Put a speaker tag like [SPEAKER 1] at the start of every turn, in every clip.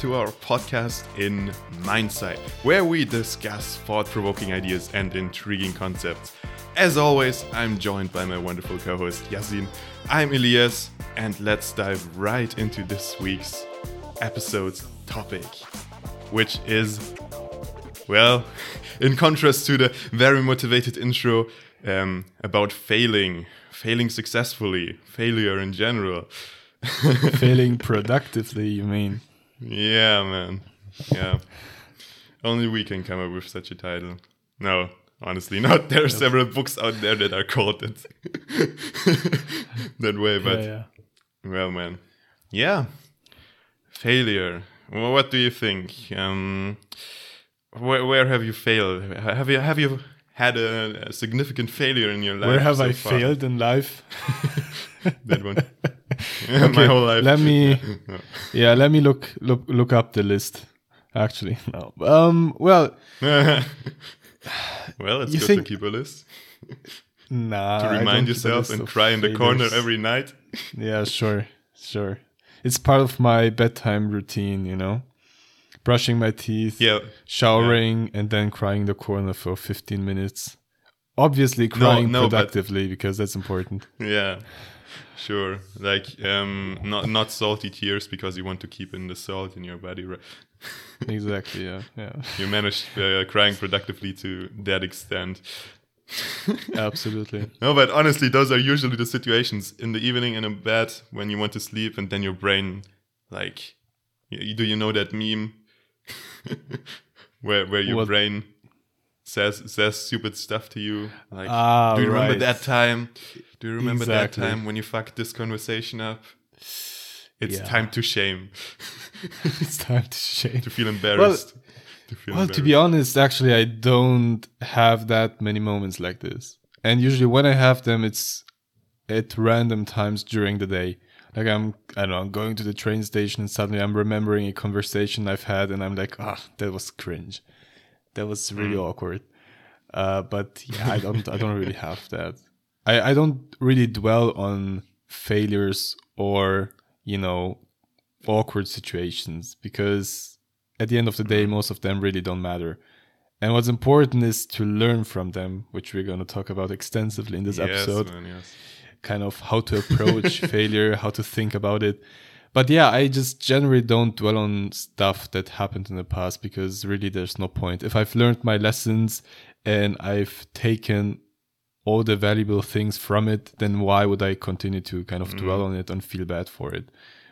[SPEAKER 1] to our podcast in Mindsight, where we discuss thought provoking ideas and intriguing concepts. As always, I'm joined by my wonderful co host Yasin. I'm Elias, and let's dive right into this week's episode's topic, which is, well, in contrast to the very motivated intro um, about failing, failing successfully, failure in general.
[SPEAKER 2] Failing productively, you mean?
[SPEAKER 1] Yeah, man. Yeah. Only we can come up with such a title. No, honestly, not. There are several books out there that are called it that way, but
[SPEAKER 2] yeah, yeah.
[SPEAKER 1] well, man. Yeah. Failure. Well, what do you think? Um, where, where have you failed? Have you have you had a, a significant failure in your life?
[SPEAKER 2] Where have
[SPEAKER 1] so
[SPEAKER 2] I
[SPEAKER 1] far?
[SPEAKER 2] failed in life?
[SPEAKER 1] That one. My whole life.
[SPEAKER 2] Let me, yeah, let me look look look up the list. Actually, no. Um, well,
[SPEAKER 1] well, it's
[SPEAKER 2] You
[SPEAKER 1] good
[SPEAKER 2] think-
[SPEAKER 1] to keep a list.
[SPEAKER 2] nah.
[SPEAKER 1] to remind yourself and cry in the corner every night.
[SPEAKER 2] Yeah, sure, sure. It's part of my bedtime routine, you know. Brushing my teeth,
[SPEAKER 1] Yeah.
[SPEAKER 2] showering, and then crying in the corner for 15 minutes. Obviously, crying
[SPEAKER 1] no, but-
[SPEAKER 2] productively because that's important.
[SPEAKER 1] Yeah. Sure. Like um not not salty tears because you want to keep in the salt in your body, right?
[SPEAKER 2] exactly. Yeah. Yeah.
[SPEAKER 1] You managed uh, crying productively to that extent.
[SPEAKER 2] Absolutely.
[SPEAKER 1] No, but honestly, those are usually the situations in the evening in a bed when you want to sleep and then your brain like do you know that meme where where your
[SPEAKER 2] What?
[SPEAKER 1] brain says says stupid stuff to you like
[SPEAKER 2] Ah,
[SPEAKER 1] do you remember that time do you remember
[SPEAKER 2] Exactly.
[SPEAKER 1] that time when you fucked this conversation up it's
[SPEAKER 2] Yeah.
[SPEAKER 1] time to shame
[SPEAKER 2] it's time to shame.
[SPEAKER 1] to feel embarrassed to feel
[SPEAKER 2] Well, to be honest, actually, I don't have that many moments like this. And usually, when I have them, it's at random times during the day. Like I'm, I don't know, I'm going to the train station and suddenly I'm remembering a conversation I've had, and I'm like, ah, that was cringe. That was really awkward. Uh, but yeah, I don't, I don't really have that. I, I don't really dwell on failures or you know awkward situations because at the end of the day, most of them really don't matter. And what's important is to learn from them, which we're going to talk about extensively in this
[SPEAKER 1] yes,
[SPEAKER 2] episode.
[SPEAKER 1] man, yes.
[SPEAKER 2] Kind of how to approach failure, how to think about it. But yeah, I just generally don't dwell on stuff that happened in the past because really there's no point. If I've learned my lessons and I've taken all the valuable things from it, then why would I continue to kind of dwell mm. on it and feel bad for it?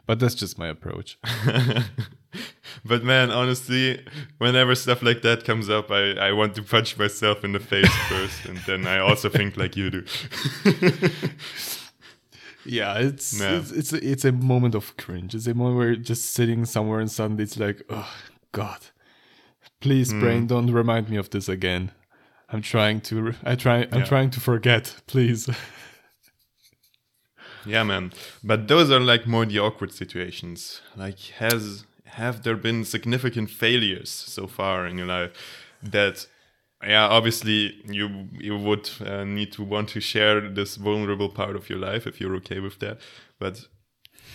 [SPEAKER 2] But that's just my approach.
[SPEAKER 1] but man, honestly, whenever stuff like that comes up, I, I want to punch myself in the face first, and then I also think like you do.
[SPEAKER 2] Yeah, it's
[SPEAKER 1] Yeah.
[SPEAKER 2] it's it's a, it's a moment of cringe. It's a moment where you're just sitting somewhere and suddenly it's like, oh God, please,
[SPEAKER 1] Hmm.
[SPEAKER 2] brain, don't remind me of this again. I'm trying to I try I'm
[SPEAKER 1] Yeah.
[SPEAKER 2] trying to forget. Please.
[SPEAKER 1] yeah, man. But those are like more the awkward situations. Like, has have there been significant failures so far in your life that? Yeah, obviously you you would uh, need to want to share this vulnerable part of your life if you're okay with that. But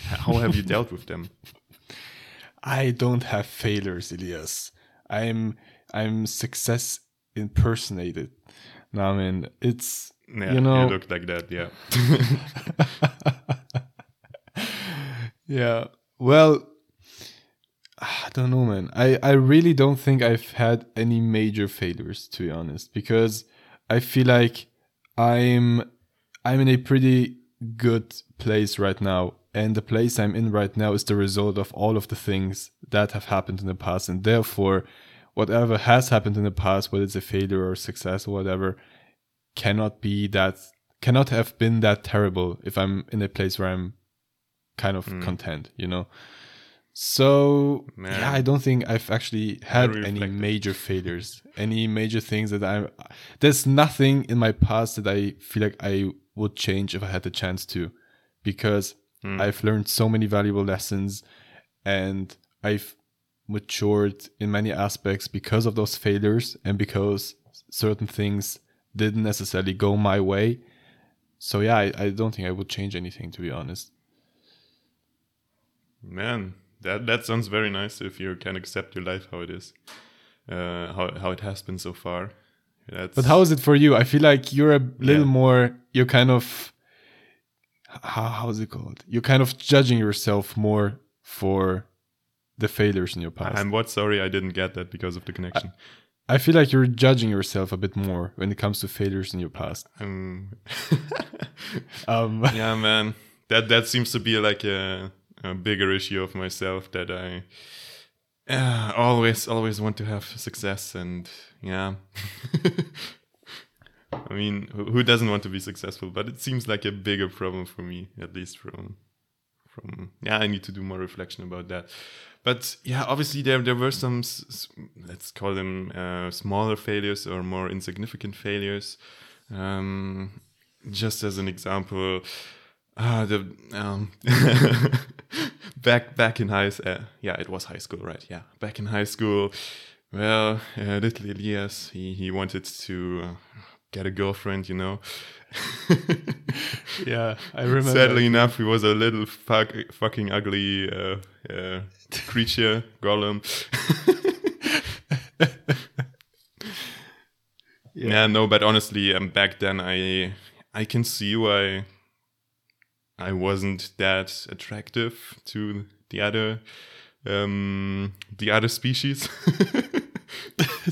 [SPEAKER 1] how have you dealt with them?
[SPEAKER 2] I don't have failures, Elias. I'm I'm success impersonated. No, I mean it's
[SPEAKER 1] Yeah,
[SPEAKER 2] you know you
[SPEAKER 1] look like that. Yeah.
[SPEAKER 2] yeah. Well, Ah, I don't know, man. I, I really don't think I've had any major failures, to be honest, because I feel like I'm I'm in a pretty good place right now, and the place I'm in right now is the result of all of the things that have happened in the past, and therefore, whatever has happened in the past, whether it's a failure or success or whatever, cannot be that cannot have been that terrible if I'm in a place where I'm kind of hmm. content, you know. So
[SPEAKER 1] Man.
[SPEAKER 2] yeah, I don't think I've actually had any major failures, any major things that I'm. There's nothing in my past that I feel like I would change if I had the chance to, because
[SPEAKER 1] Hmm.
[SPEAKER 2] I've learned so many valuable lessons, and I've matured in many aspects because of those failures and because certain things didn't necessarily go my way. So yeah, I, I don't think I would change anything to be honest.
[SPEAKER 1] Man, that that sounds very nice if you can accept your life how it is, uh, how how it has been so far. That's,
[SPEAKER 2] But how is it for you? I feel like you're a little
[SPEAKER 1] Yeah.
[SPEAKER 2] more. You're kind of. How how is it called? You're kind of judging yourself more for the failures in your past.
[SPEAKER 1] I'm what? Sorry, I didn't get that because of the connection.
[SPEAKER 2] I feel like you're judging yourself a bit more when it comes to failures in your past.
[SPEAKER 1] Um,
[SPEAKER 2] Um,
[SPEAKER 1] yeah, man, that that seems to be like a, a bigger issue of myself that I uh, always always want to have success and yeah. I mean, who, doesn't want to be successful? But it seems like a bigger problem for me, at least from from yeah. I need to do more reflection about that. But yeah, obviously there there were some let's call them uh, smaller failures or more insignificant failures. Um, just as an example, uh, the um, back back in high uh, yeah it was high school right yeah back in high school well uh, little Elias he he wanted to uh, get a girlfriend you know
[SPEAKER 2] yeah, I remember.
[SPEAKER 1] sadly enough he was a little fuck, fucking ugly uh, uh, creature golem yeah. no but honestly um, back then I I can see why I wasn't that attractive to the other um the other species.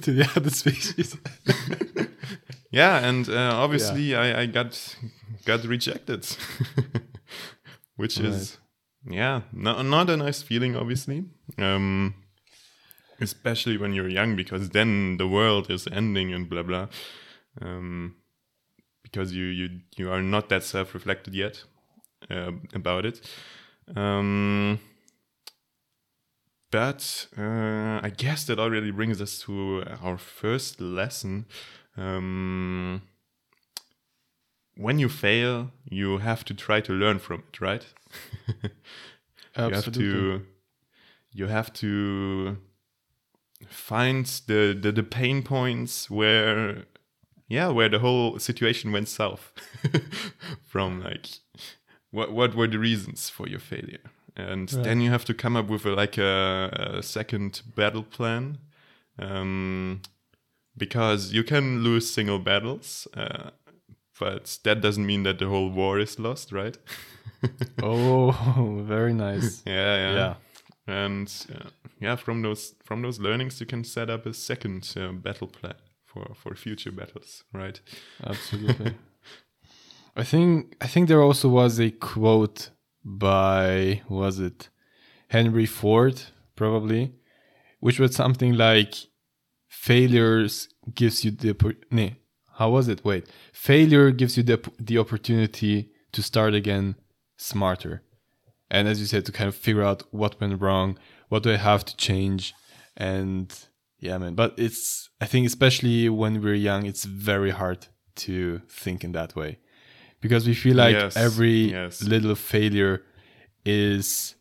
[SPEAKER 2] To the other species.
[SPEAKER 1] yeah and uh, obviously I, I got got rejected which is yeah not, not a nice feeling obviously um especially when you're young because then the world is ending and blah blah um because you you you are not that self-reflected yet uh, about it um but uh, I guess that already brings us to our first lesson. Um, when you fail, you have to try to learn from it, right? you have
[SPEAKER 2] Absolutely.
[SPEAKER 1] to you have to find the, the the pain points where yeah where the whole situation went south from like what what were the reasons for your failure and
[SPEAKER 2] Right.
[SPEAKER 1] then you have to come up with a, like a, a second battle plan um, because you can lose single battles uh, but that doesn't mean that the whole war is lost right
[SPEAKER 2] Oh, very nice.
[SPEAKER 1] yeah yeah,
[SPEAKER 2] yeah.
[SPEAKER 1] and uh, yeah from those from those learnings you can set up a second uh, battle plan for for future battles right
[SPEAKER 2] Absolutely. I think I think there also was a quote by was it Henry Ford probably, which was something like failures gives you the nee, how was it? Wait, failure gives you the the opportunity to start again smarter, and as you said, to kind of figure out what went wrong, what do I have to change, and yeah, man. But it's I think especially when we're young, it's very hard to think in that way because we feel like
[SPEAKER 1] Yes,
[SPEAKER 2] every
[SPEAKER 1] yes.
[SPEAKER 2] little failure is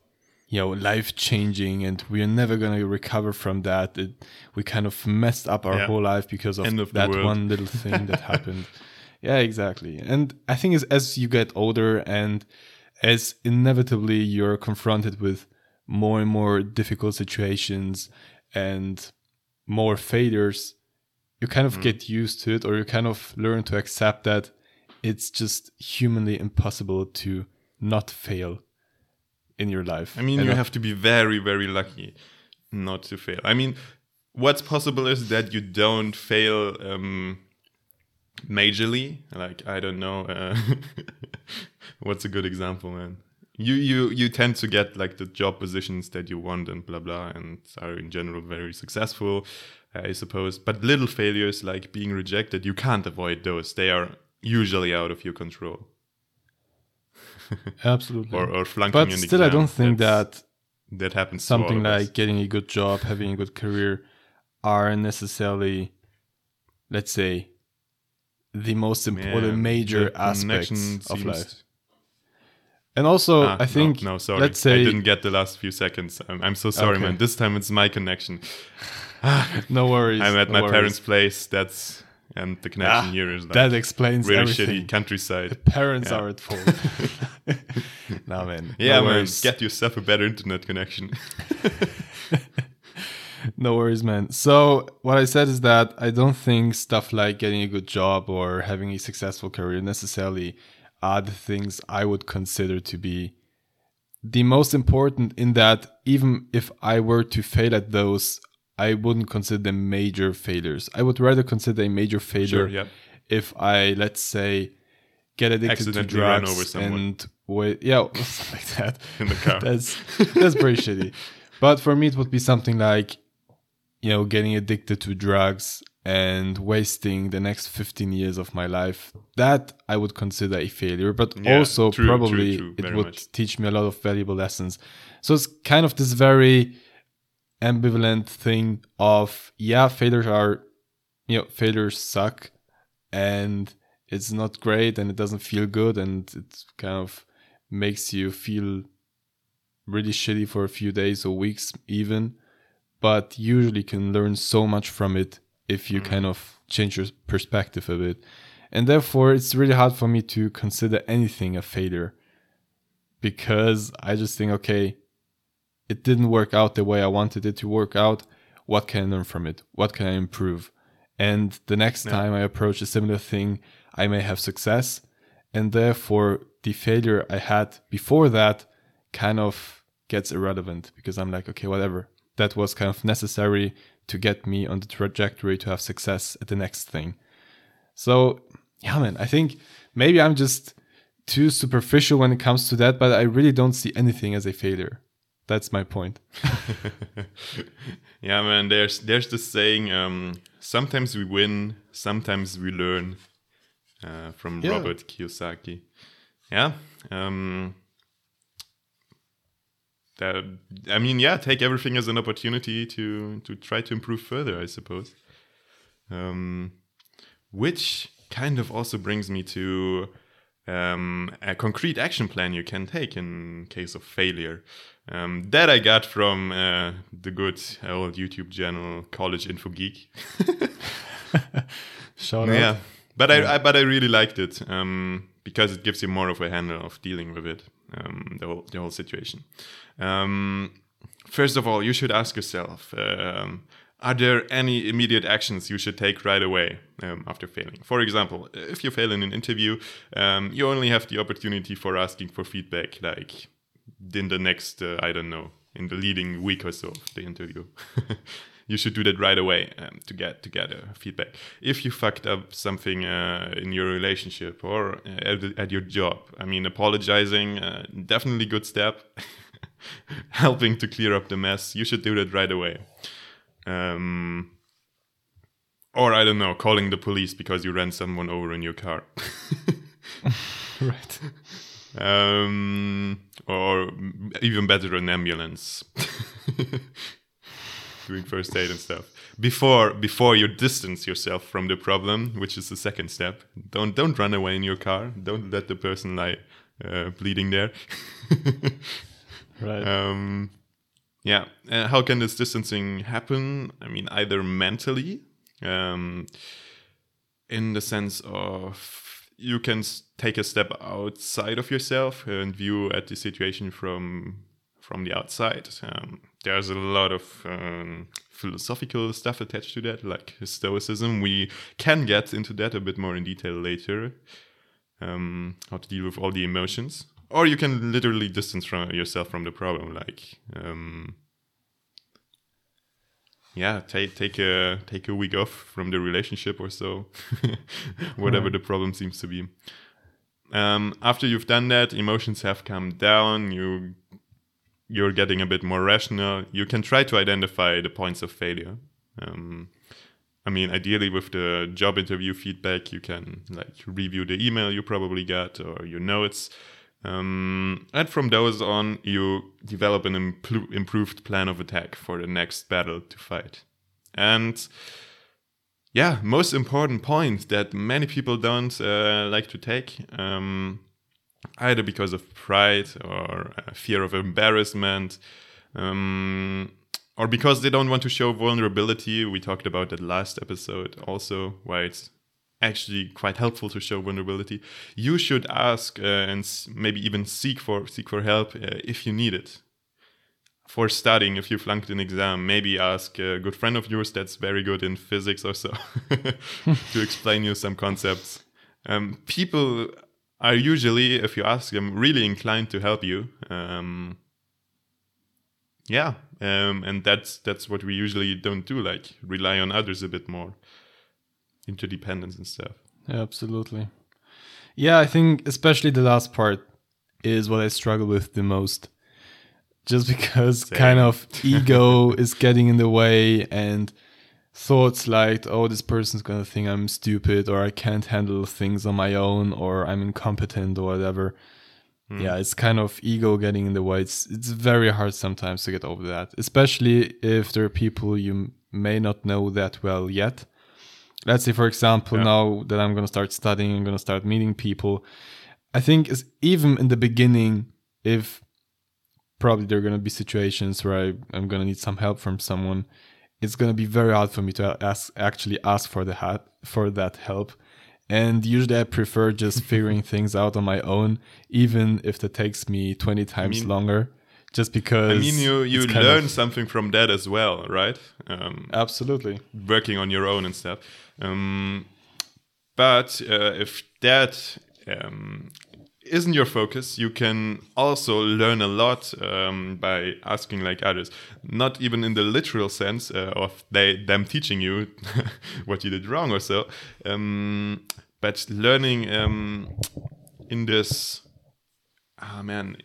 [SPEAKER 2] you know life changing and we are never going to recover from that. It, we kind of messed up our
[SPEAKER 1] Yeah.
[SPEAKER 2] whole life because of,
[SPEAKER 1] of
[SPEAKER 2] that one little thing that happened. Yeah exactly. And i think as, as you get older and as inevitably you're confronted with more and more difficult situations and more failures you kind of get used to it or you kind of learn to accept that it's just humanly impossible to not fail in your life.
[SPEAKER 1] I mean,
[SPEAKER 2] And
[SPEAKER 1] you have to be very, very lucky not to fail. I mean, what's possible is that you don't fail um, majorly. Like I don't know, uh, what's a good example, man. You you you tend to get like the job positions that you want and blah blah, and are in general very successful, I suppose. But little failures like being rejected, you can't avoid those. They are usually out of your control.
[SPEAKER 2] absolutely.
[SPEAKER 1] Or or flunking
[SPEAKER 2] but still, I don't think
[SPEAKER 1] That's-
[SPEAKER 2] that
[SPEAKER 1] that happens.
[SPEAKER 2] something
[SPEAKER 1] of us.
[SPEAKER 2] like getting a good job, having a good career, are necessarily, let's say, the most important
[SPEAKER 1] Yeah,
[SPEAKER 2] major aspects of life. And also,
[SPEAKER 1] Ah,
[SPEAKER 2] I think,
[SPEAKER 1] no, no, sorry,
[SPEAKER 2] let's say,
[SPEAKER 1] I didn't get the last few seconds. I'm, I'm so sorry,
[SPEAKER 2] Okay.
[SPEAKER 1] man. This time it's my connection.
[SPEAKER 2] no worries.
[SPEAKER 1] I'm at
[SPEAKER 2] no
[SPEAKER 1] my
[SPEAKER 2] worries.
[SPEAKER 1] parents' place. That's and the connection
[SPEAKER 2] Ah,
[SPEAKER 1] here is like
[SPEAKER 2] that explains
[SPEAKER 1] really
[SPEAKER 2] everything.
[SPEAKER 1] shitty countryside.
[SPEAKER 2] The parents
[SPEAKER 1] Yeah.
[SPEAKER 2] are at fault. no man.
[SPEAKER 1] Yeah,
[SPEAKER 2] no
[SPEAKER 1] man,
[SPEAKER 2] worries.
[SPEAKER 1] get yourself a better internet connection.
[SPEAKER 2] No worries, man. So, what I said is that I don't think stuff like getting a good job or having a successful career necessarily are the things I would consider to be the most important, in that even if I were to fail at those, I wouldn't consider them major failures. I would rather consider a major failure
[SPEAKER 1] Sure, yeah.
[SPEAKER 2] if I, let's say, get addicted to drugs and wait, yeah, something like that
[SPEAKER 1] In the car.
[SPEAKER 2] that's that's pretty shitty. But for me, it would be something like, you know, getting addicted to drugs and wasting the next 15 years of my life. That I would consider a failure, but
[SPEAKER 1] Yeah,
[SPEAKER 2] also
[SPEAKER 1] true, true,
[SPEAKER 2] probably
[SPEAKER 1] true,
[SPEAKER 2] it would
[SPEAKER 1] much.
[SPEAKER 2] teach me a lot of valuable lessons. So it's kind of this very ambivalent thing of, yeah, failures are, you know, failures suck and it's not great and it doesn't feel good and it kind of makes you feel really shitty for a few days or weeks even. But usually can learn so much from it if you mm. kind of change your perspective a bit. And therefore it's really hard for me to consider anything a failure because i just think okay it didn't work out the way i wanted it to work out what can i learn from it? What can i improve? And the next
[SPEAKER 1] Yeah.
[SPEAKER 2] time i approach a similar thing i may have success. And therefore the failure i had before that kind of gets irrelevant because i'm like okay whatever. That was kind of necessary to get me on the trajectory to have success at the next thing. So yeah man i think maybe i'm just too superficial when it comes to that but i really don't see anything as a failure that's my point
[SPEAKER 1] yeah, man. There's there's this saying. Um, sometimes we win, sometimes we learn. Uh, from
[SPEAKER 2] Yeah.
[SPEAKER 1] Robert Kiyosaki. Yeah. Um, that I mean, yeah. Take everything as an opportunity to to try to improve further. I suppose. Um, which kind of also brings me to um, a concrete action plan you can take in case of failure. Um, that I got from uh, the good old YouTube channel College Info Geek.
[SPEAKER 2] shout out
[SPEAKER 1] Yeah, but I, I but I really liked it um, because it gives you more of a handle of dealing with it, um, the whole the whole situation. Um, first of all, you should ask yourself: um, Are there any immediate actions you should take right away um, after failing? For example, if you fail in an interview, um, you only have the opportunity for asking for feedback, like in the next, uh, I don't know, in the leading week or so of the interview. you should do that right away um, to get to get uh, feedback. If you fucked up something uh, in your relationship or uh, at, at your job, I mean, apologizing, uh, definitely good step. Helping to clear up the mess, you should do that right away. Um, or I don't know, calling the police because you ran someone over in your car.
[SPEAKER 2] right
[SPEAKER 1] um, or even better, an ambulance. Doing first aid and stuff before before you distance yourself from the problem, which is the second step. Don't don't run away in your car. Don't let the person lie uh, bleeding there.
[SPEAKER 2] right
[SPEAKER 1] um, yeah. Uh, how can this distancing happen? I mean, either mentally, um, in the sense of you can take a step outside of yourself and view at the situation from from the outside. Um, there's a lot of um, philosophical stuff attached to that, like stoicism. We can get into that a bit more in detail later. Um, how to deal with all the emotions, or you can literally distance from yourself from the problem, like. Um, yeah, take take a take a week off from the relationship or so, whatever
[SPEAKER 2] Right.
[SPEAKER 1] the problem seems to be. Um, after you've done that, emotions have come down. You you're getting a bit more rational. You can try to identify the points of failure. Um, I mean, ideally, with the job interview feedback, you can like review the email you probably got or your notes. Um, and from those on, you develop an improved plan of attack for the next battle to fight. And yeah, most important point that many people don't uh, like to take, um, either because of pride or uh, fear of embarrassment, um, or because they don't want to show vulnerability. We talked about that last episode also, why it's actually quite helpful to show vulnerability, you should ask uh, and maybe even seek for seek for help uh, if you need it. For studying, if you flunked an exam, maybe ask a good friend of yours that's very good in physics or so to explain you some concepts. Um, people are usually, if you ask them, really inclined to help you. Um, yeah, um, and that's that's what we usually don't do. Like rely on others a bit more, interdependence and stuff.
[SPEAKER 2] Yeah, absolutely. Yeah, I think especially the last part is what I struggle with the most. Just because
[SPEAKER 1] Same.
[SPEAKER 2] kind of ego is getting in the way and thoughts like, oh, this person's gonna think I'm stupid or I can't handle things on my own or I'm incompetent or whatever. Hmm. Yeah, it's kind of ego getting in the way. It's it's very hard sometimes to get over that, especially if there are people you may not know that well yet. Let's say, for example,
[SPEAKER 1] Yeah.
[SPEAKER 2] now that I'm gonna start studying, I'm gonna start meeting people. I think is even in the beginning, if probably there are gonna be situations where I, I'm gonna need some help from someone, it's gonna be very hard for me to ask actually ask for the help for that help. And usually I prefer just figuring things out on my own, even if that takes me 20 times
[SPEAKER 1] mean-
[SPEAKER 2] longer. Just because
[SPEAKER 1] I mean, you you learn something from that as well, right? Um,
[SPEAKER 2] absolutely.
[SPEAKER 1] working on your own and stuff. Um, but uh, if that um, isn't your focus, you can also learn a lot um, by asking like others. Not even in the literal sense uh, of they them teaching you what you did wrong or so, um, but learning um, in this. Ah man,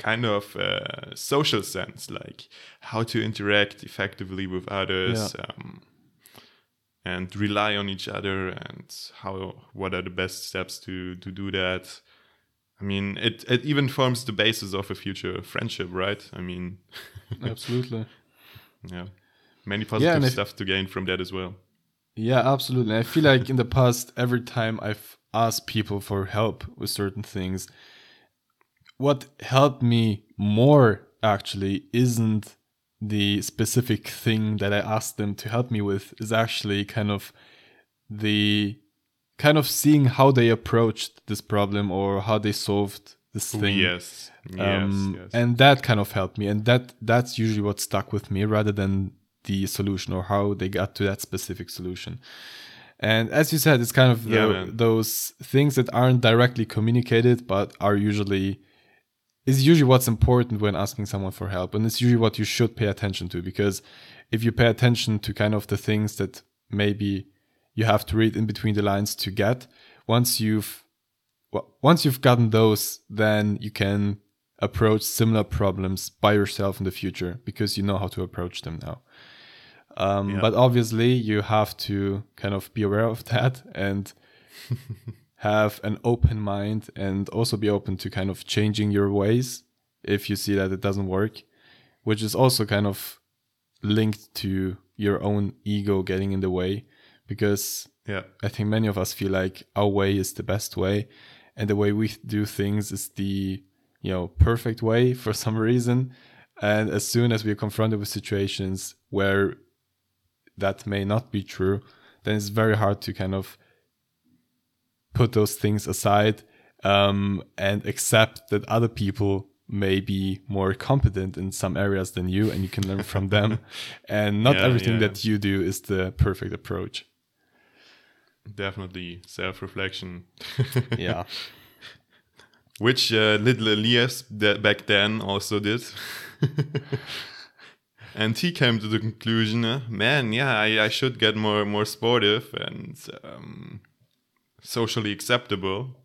[SPEAKER 1] kind of uh, social sense, like how to interact effectively with others,
[SPEAKER 2] Yeah.
[SPEAKER 1] um, and rely on each other, and how what are the best steps to to do that. I mean, it it even forms the basis of a future friendship, right? I mean,
[SPEAKER 2] Absolutely.
[SPEAKER 1] yeah, many positive
[SPEAKER 2] if-
[SPEAKER 1] stuff to gain from that as well.
[SPEAKER 2] Yeah, absolutely. I feel like in the past, every time I've asked people for help with certain things, what helped me more actually isn't the specific thing that I asked them to help me with, is actually kind of the kind of seeing how they approached this problem or how they solved this thing.
[SPEAKER 1] yes, yes,
[SPEAKER 2] Um,
[SPEAKER 1] yes.
[SPEAKER 2] and that kind of helped me and that that's usually what stuck with me rather than the solution or how they got to that specific solution and as you said it's kind of
[SPEAKER 1] Yeah,
[SPEAKER 2] tho- those things that aren't directly communicated but are usually is usually what's important when asking someone for help and it's usually what you should pay attention to because if you pay attention to kind of the things that maybe you have to read in between the lines to get once you've well, once you've gotten those then you can approach similar problems by yourself in the future because you know how to approach them now um,
[SPEAKER 1] Yeah.
[SPEAKER 2] but obviously you have to kind of be aware of that and have an open mind and also be open to kind of changing your ways if you see that it doesn't work, which is also kind of linked to your own ego getting in the way. Because
[SPEAKER 1] yeah,
[SPEAKER 2] I think many of us feel like our way is the best way and the way we do things is the you know perfect way for some reason. And as soon as we're confronted with situations where that may not be true then it's very hard to kind of put those things aside um, and accept that other people may be more competent in some areas than you and you can learn from them and not
[SPEAKER 1] Yeah,
[SPEAKER 2] everything
[SPEAKER 1] yeah.
[SPEAKER 2] that you do is the perfect approach
[SPEAKER 1] definitely self-reflection.
[SPEAKER 2] yeah
[SPEAKER 1] which uh, little Elias back then also did. and he came to the conclusion, uh, man, yeah, I, I should get more more sportive and um, socially acceptable.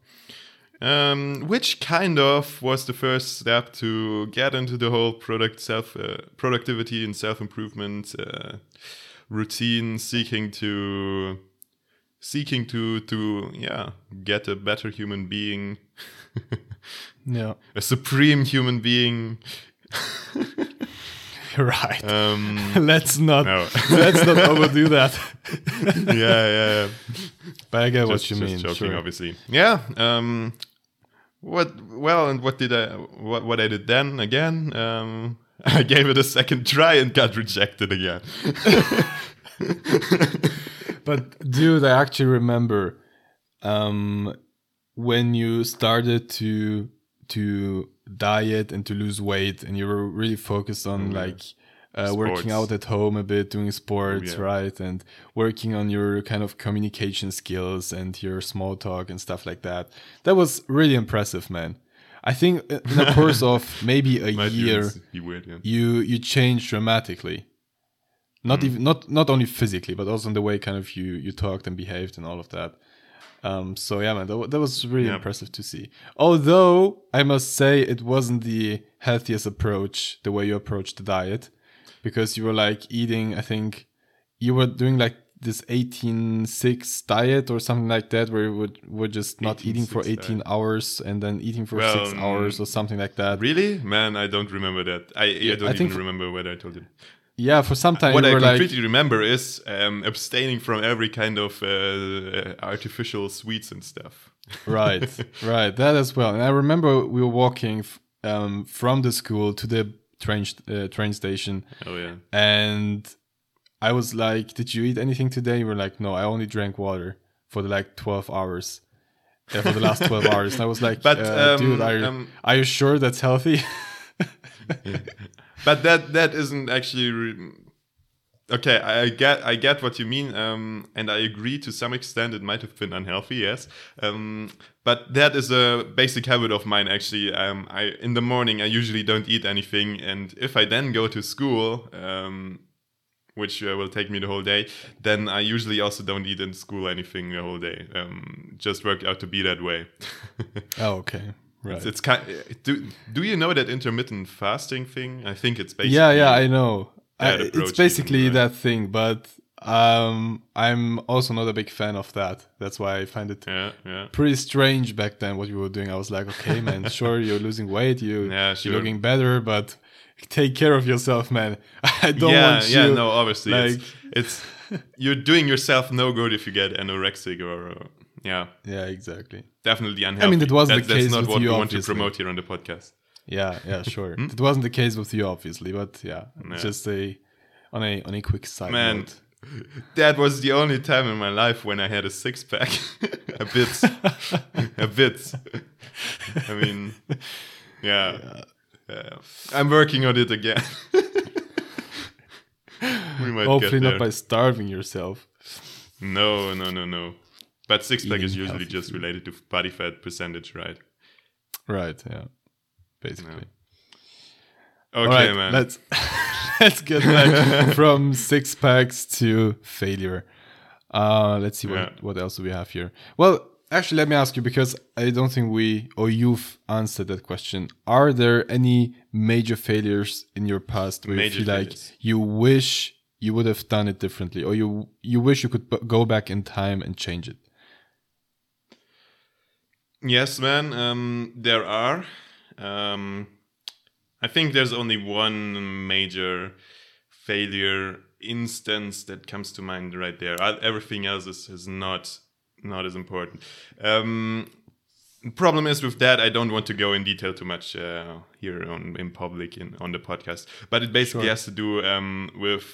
[SPEAKER 1] Um, which kind of was the first step to get into the whole product self uh, productivity and self improvement uh, routine, seeking to seeking to to yeah get a better human being?
[SPEAKER 2] Yeah.
[SPEAKER 1] A supreme human being
[SPEAKER 2] right.
[SPEAKER 1] Um
[SPEAKER 2] let's not
[SPEAKER 1] no.
[SPEAKER 2] let's not overdo that.
[SPEAKER 1] Yeah yeah, yeah.
[SPEAKER 2] but i get what
[SPEAKER 1] just,
[SPEAKER 2] you
[SPEAKER 1] just
[SPEAKER 2] mean
[SPEAKER 1] joking
[SPEAKER 2] sure.
[SPEAKER 1] obviously. Yeah um what well and what did i what, what i did then again? Um i gave it a second try and got rejected again.
[SPEAKER 2] But dude, I actually remember um, when you started to to diet and to lose weight, and you were really focused on like uh, working out at home a bit, doing sports, yeah. right, and working on your kind of communication skills and your small talk and stuff like that. That was really impressive, man. I think in the course of maybe a year, weird, yeah. you you changed dramatically. Not mm. even not not only physically, but also in the way kind of you you talked and behaved and all of that. Um, so yeah, man, that, that was really yeah. impressive to see. Although I must say it wasn't the healthiest approach, the way you approached the diet, because you were like eating. I think you were doing like this 18-6 diet or something like that, where you would were just not eating for 18 diet. hours and then eating for well, six hours or something like that.
[SPEAKER 1] Really, man, I don't remember that. I, I don't I even remember whether I told you.
[SPEAKER 2] Yeah, for some time.
[SPEAKER 1] What I completely like, remember is um, abstaining from every kind of uh, uh artificial sweets and stuff.
[SPEAKER 2] right, right, that as well. And I remember we were walking um, from the school to the train uh, train station.
[SPEAKER 1] Oh yeah.
[SPEAKER 2] And I was like, "Did you eat anything today?" You were like, "No, I only drank water for the like twelve hours." Uh, for the last 12 hours and i was like but uh, um, dude are, um, are you sure that's healthy
[SPEAKER 1] but that that isn't actually re- okay i get i get what you mean um, and i agree to some extent it might have been unhealthy yes. Um, but that is a basic habit of mine actually. Um, i in the morning i usually don't eat anything and if i then go to school um, which uh, will take me the whole day then i usually also don't eat in school anything the whole day. Um, just work out to be that way.
[SPEAKER 2] Oh okay Right.
[SPEAKER 1] It's, it's kind. Do Do you know that intermittent fasting thing? I think it's basically.
[SPEAKER 2] Yeah, yeah, I know. I, it's basically even, right? that thing, but um, I'm also not a big fan of that. That's why I find it
[SPEAKER 1] yeah, yeah.
[SPEAKER 2] pretty strange back then what you were doing. I was like, okay, man, sure, you're losing weight, you yeah, sure. you're looking better, but take care of yourself, man. I don't
[SPEAKER 1] yeah,
[SPEAKER 2] want
[SPEAKER 1] you. Yeah, no, obviously, like, it's, it's you're doing yourself no good if you get anorexic or. Yeah.
[SPEAKER 2] Yeah, exactly.
[SPEAKER 1] Definitely unhealthy.
[SPEAKER 2] I mean, that wasn't that's, the case
[SPEAKER 1] That's not what
[SPEAKER 2] you,
[SPEAKER 1] we want to promote here on the podcast.
[SPEAKER 2] Yeah, yeah, sure. It hmm? wasn't the case with you, obviously, but yeah, yeah. just a on a on a quick side
[SPEAKER 1] Man,
[SPEAKER 2] note.
[SPEAKER 1] that was the only time in my life when I had a six pack. a bit, a bit. I mean, yeah. yeah. yeah. I'm working on it again.
[SPEAKER 2] we might Hopefully not by starving yourself.
[SPEAKER 1] No, no, no, no. But six pack is usually just food. related to body fat percentage, right?
[SPEAKER 2] Right. Yeah. Basically.
[SPEAKER 1] Yeah. Okay, right, man.
[SPEAKER 2] Let's let's get back from six packs to failure. Uh, let's see what yeah. what else do we have here. Well, actually, let me ask you because I don't think we or you've answered that question. Are there any major failures in your past where major you feel failures. like you wish you would have done it differently, or you you wish you could go back in time and change it?
[SPEAKER 1] Yes, man. Um, there are. Um, I think there's only one major failure instance that comes to mind right there. Everything else is, is not not as important. Um, problem is with that, I don't want to go in detail too much uh, here on in public in on the podcast. But it basically sure. has to do um, with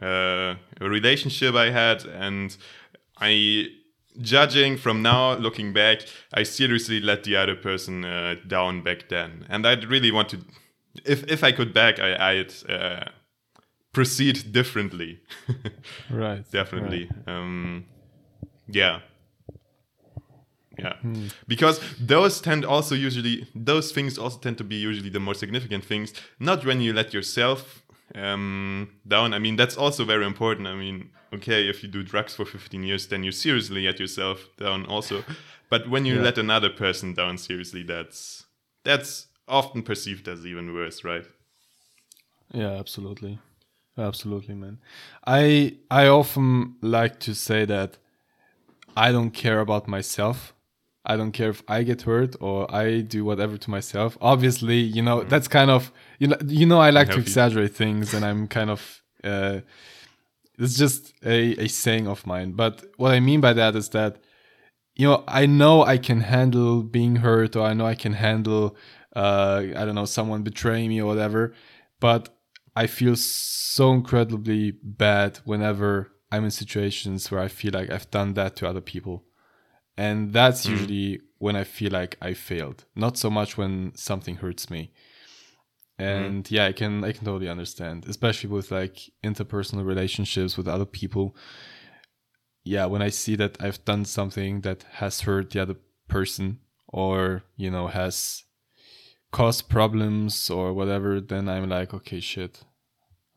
[SPEAKER 1] uh, a relationship I had, and I judging from now, looking back, I seriously let the other person uh, down back then, and I'd really want to. If if I could back, I, I'd uh, proceed differently.
[SPEAKER 2] right.
[SPEAKER 1] Definitely. Right. Um, yeah. Yeah, hmm. because those tend also usually those things also tend to be usually the more significant things. Not when you let yourself um, down. I mean, that's also very important. I mean, okay, if you do drugs for 15 years, then you seriously let yourself down also. But when you yeah. let another person down seriously, that's that's often perceived as even worse, right?
[SPEAKER 2] Yeah, absolutely. Absolutely, man. I I often like to say that I don't care about myself. I don't care if I get hurt or I do whatever to myself. Obviously, you know, mm. that's kind of you know you know I like to exaggerate things and I'm kind of uh it's just a, a saying of mine. But what I mean by that is that, you know, I know I can handle being hurt or I know I can handle, uh, I don't know, someone betraying me or whatever. But I feel so incredibly bad whenever I'm in situations where I feel like I've done that to other people. And that's
[SPEAKER 1] Mm.
[SPEAKER 2] usually when I feel like I failed. Not so much when something hurts me. Mm-hmm. And yeah, I can I can totally understand, especially with like interpersonal relationships with other people. Yeah, when I see that I've done something that has hurt the other person or, you know, has caused problems or whatever, then I'm like, okay, shit.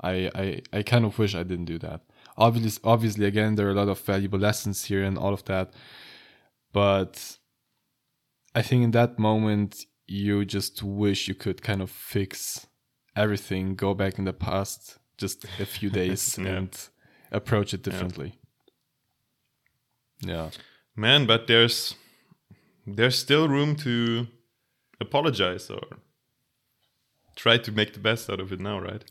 [SPEAKER 2] I I I kind of wish I didn't do that. Obviously obviously again there are a lot of valuable lessons here and all of that. But I think in that moment you just wish you could kind of fix everything, go back in the past just a few days
[SPEAKER 1] Yeah.
[SPEAKER 2] and approach it differently. Yeah.
[SPEAKER 1] Man, but there's there's still room to apologize or try to make the best out of it now, right?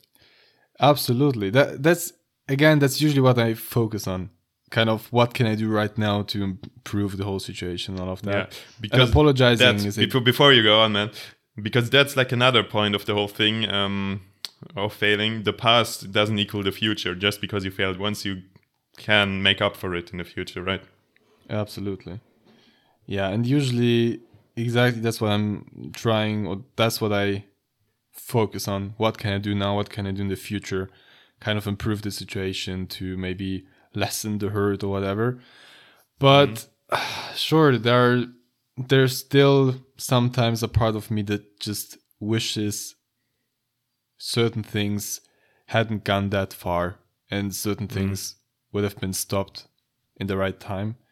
[SPEAKER 2] Absolutely. That that's again that's usually what I focus on. Kind of what can I do right now to improve the whole situation, all of that.
[SPEAKER 1] Yeah,
[SPEAKER 2] and
[SPEAKER 1] because
[SPEAKER 2] apologizing
[SPEAKER 1] that's
[SPEAKER 2] is
[SPEAKER 1] before, before you go on, man. Because that's like another point of the whole thing um, of failing. The past doesn't equal the future. Just because you failed once, you can make up for it in the future, right?
[SPEAKER 2] Absolutely. Yeah, and usually exactly that's what I'm trying or that's what I focus on. What can I do now? What can I do in the future? Kind of improve the situation to maybe lessen the hurt or whatever. But mm-hmm. sure, there are there's still sometimes a part of me that just wishes certain things hadn't gone that far and certain mm-hmm. things would have been stopped in the right time.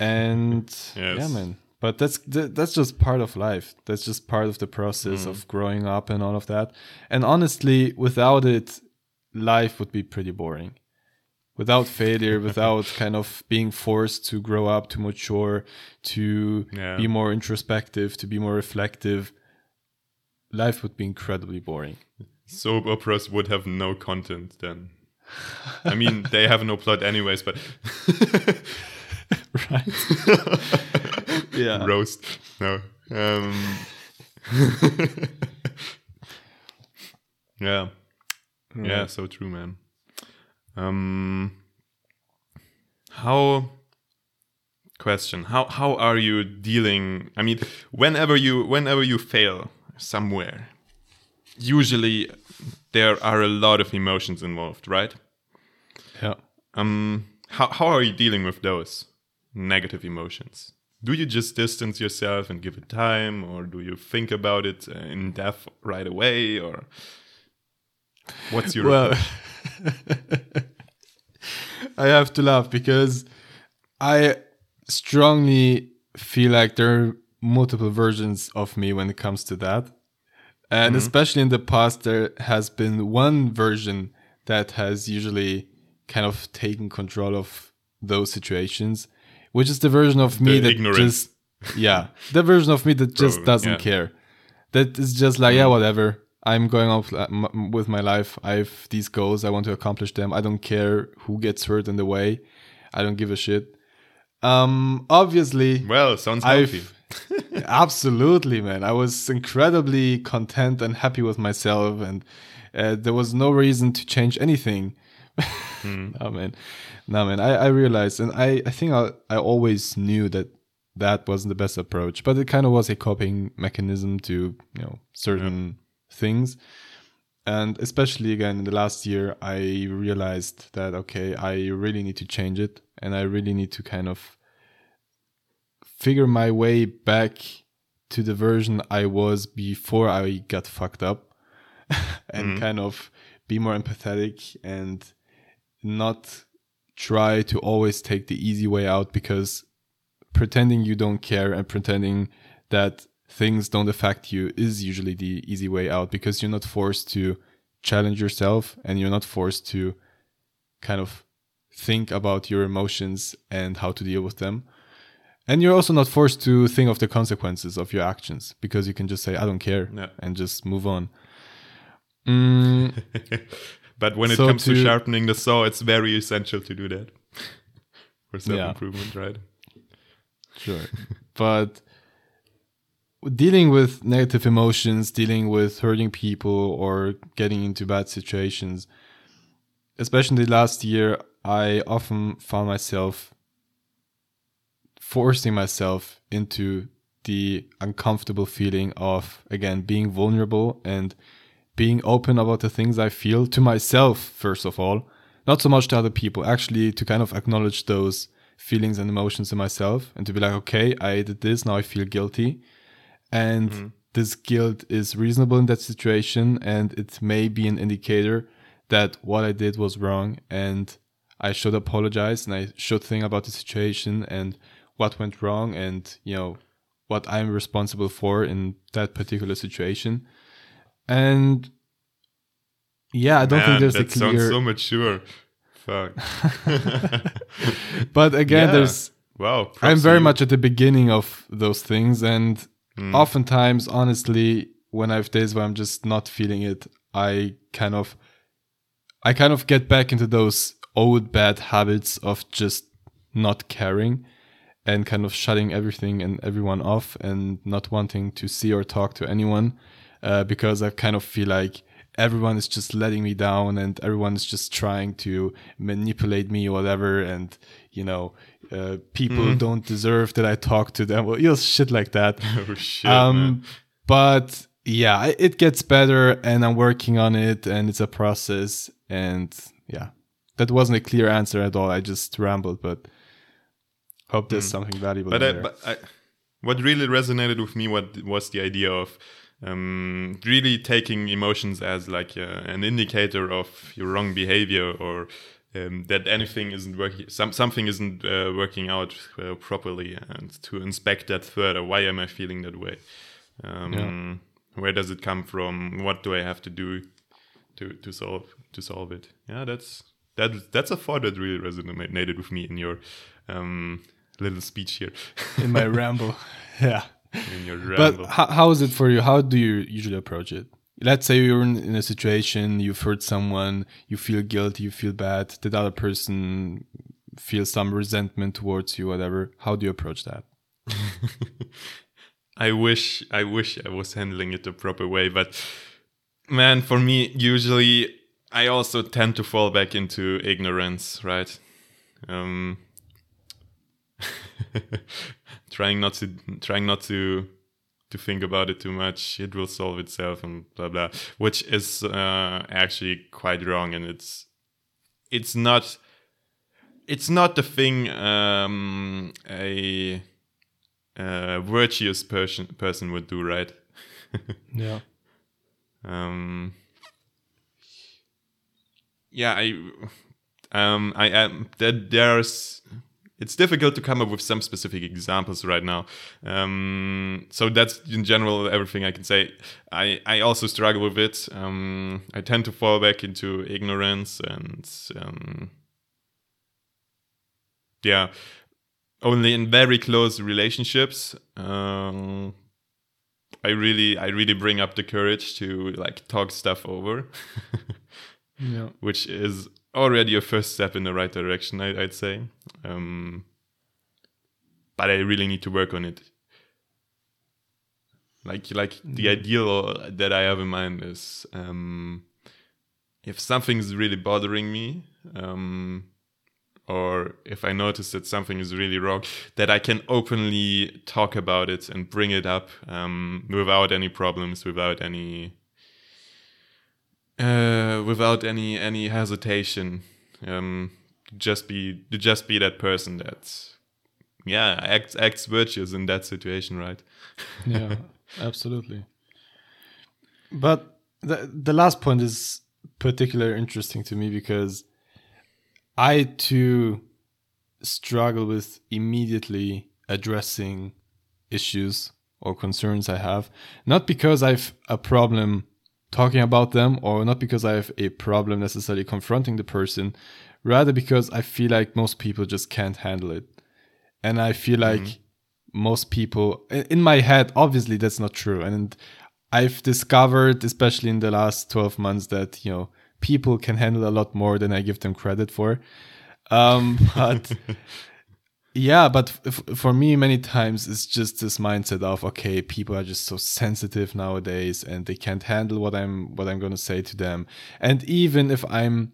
[SPEAKER 2] And yeah, man. But that's th- that's just part of life. That's just part of the process of mm. growing up and all of that. And honestly, without it, life would be pretty boring. Without failure, without kind of being forced to grow up, to mature, to
[SPEAKER 1] Yeah.
[SPEAKER 2] be more introspective, to be more reflective, life would be incredibly boring.
[SPEAKER 1] Soap operas would have no content then. I mean, they have no plot anyways, but
[SPEAKER 2] right? yeah.
[SPEAKER 1] roast. No. Um, yeah. Yeah, so true, man. Um, how question how how are you dealing i mean whenever you whenever you fail somewhere usually there are a lot of emotions involved right
[SPEAKER 2] Yeah.
[SPEAKER 1] um how, how are you dealing with those negative emotions do you just distance yourself and give it time or do you think about it uh, in depth right away or what's your
[SPEAKER 2] Well? I have to laugh because I strongly feel like there are multiple versions of me when it comes to that. And mm-hmm. especially in the past, there has been one version that has usually kind of taken control of those situations, which is the version of me
[SPEAKER 1] The
[SPEAKER 2] that
[SPEAKER 1] ignorance.
[SPEAKER 2] just, yeah, the version of me that just
[SPEAKER 1] Probably,
[SPEAKER 2] doesn't
[SPEAKER 1] yeah.
[SPEAKER 2] care. That is just like, yeah, mm. whatever. I'm going off uh, with my life. I have these goals. I want to accomplish them. I don't care who gets hurt in the way. I don't give a shit. Um, obviously,
[SPEAKER 1] well sounds healthy
[SPEAKER 2] absolutely, man. I was incredibly content and happy with myself, and uh, there was no reason to change anything. no, man, no, man. I, I realized, and I, I think I, I always knew that that wasn't the best approach, but it kind of was a coping mechanism to you know certain things. And especially again in the last year, I realized that okay, I really need to change it, and I really need to kind of figure my way back to the version I was before I got fucked up. And mm-hmm. kind of be more empathetic and not try to always take the easy way out because pretending you don't care and pretending that things don't affect you is usually the easy way out because you're not forced to challenge yourself and you're not forced to kind of think about your emotions and how to deal with them. And you're also not forced to think of the consequences of your actions because you can just say, I don't care
[SPEAKER 1] Yeah.
[SPEAKER 2] and just move on. Mm,
[SPEAKER 1] But when it
[SPEAKER 2] So
[SPEAKER 1] comes to,
[SPEAKER 2] to-
[SPEAKER 1] sharpening the saw, it's very essential to do that for self
[SPEAKER 2] Yeah.
[SPEAKER 1] improvement, right?
[SPEAKER 2] Sure. but dealing with negative emotions, dealing with hurting people or getting into bad situations, especially last year, I often found myself forcing myself into the uncomfortable feeling of again being vulnerable and being open about the things I feel to myself first of all, not so much to other people, actually to kind of acknowledge those feelings and emotions in myself and to be like, okay, I did this, now I feel guilty. And mm-hmm. this guilt is reasonable in that situation and it may be an indicator that what I did was wrong and I should apologize and I should think about the situation and what went wrong and, you know, what I'm responsible for in that particular situation. And yeah, I don't
[SPEAKER 1] Man,
[SPEAKER 2] think there's
[SPEAKER 1] that
[SPEAKER 2] a clear.
[SPEAKER 1] Sounds so mature. Fuck.
[SPEAKER 2] but again,
[SPEAKER 1] Yeah.
[SPEAKER 2] there's.
[SPEAKER 1] Wow.
[SPEAKER 2] I'm very much at the beginning of those things, and
[SPEAKER 1] Mm.
[SPEAKER 2] oftentimes, honestly, when I have days where I'm just not feeling it, I kind of, I kind of get back into those old bad habits of just not caring and kind of shutting everything and everyone off and not wanting to see or talk to anyone uh, because I kind of feel like everyone is just letting me down and everyone is just trying to manipulate me or whatever and you know uh, people don't deserve that I talk to them well you know shit like that
[SPEAKER 1] Oh shit.
[SPEAKER 2] um, but yeah, it gets better, and I'm working on it, and it's a process. And yeah, that wasn't a clear answer at all. I just rambled, but hope there's something valuable
[SPEAKER 1] but, I,
[SPEAKER 2] there.
[SPEAKER 1] but I, what really resonated with me what was the idea of um, really taking emotions as like uh, an indicator of your wrong behavior or um, that anything isn't working some, something isn't uh, working out uh, properly and to inspect that further. Why am i feeling that way? Um, where does it come from? What do i have to do to, to solve to solve it? Yeah that's that that's a thought that really resonated with me in your um, little speech here.
[SPEAKER 2] In my ramble, yeah.
[SPEAKER 1] in your
[SPEAKER 2] But how, how is it for you? How do you usually approach it? Let's say you're in, in a situation, you've hurt someone, you feel guilty, you feel bad, the other person feels some resentment towards you, whatever. How do you approach that?
[SPEAKER 1] I wish I wish I was handling it the proper way, but man, for me usually I also tend to fall back into ignorance, right? Um trying not to trying not to to think about it too much. It will solve itself and blah blah, which is uh, actually quite wrong, and it's it's not it's not the thing um, a uh, virtuous person person would do, right?
[SPEAKER 2] Yeah.
[SPEAKER 1] um, yeah, I um, I am that there's it's difficult to come up with some specific examples right now. Um, so that's in general everything I can say. I, I also struggle with it. Um, I tend to fall back into ignorance and um, yeah, only in very close relationships. Um, I really I really bring up the courage to like talk stuff over,
[SPEAKER 2] Yeah.
[SPEAKER 1] which is already a first step in the right direction. I, I'd say, um, but I really need to work on it. Like like the ideal that I have in mind is um, if something's really bothering me. Um, or if I notice that something is really wrong, that I can openly talk about it and bring it up um, without any problems, without any, uh, without any any hesitation. Um, just be just be that person that, yeah, acts acts virtuous in that situation, right?
[SPEAKER 2] yeah, absolutely. But the the last point is particularly interesting to me because I too struggle with immediately addressing issues or concerns I have, not because I've a problem talking about them or not because I have a problem necessarily confronting the person, rather because I feel like most people just can't handle it. And I feel like most people in in my head obviously that's not true. And i've discovered especially in the last 12 months that you know people can handle a lot more than i give them credit for. Um but yeah but f- for me many times it's just this mindset of okay people are just so sensitive nowadays and they can't handle what i'm what i'm going to say to them and even if i'm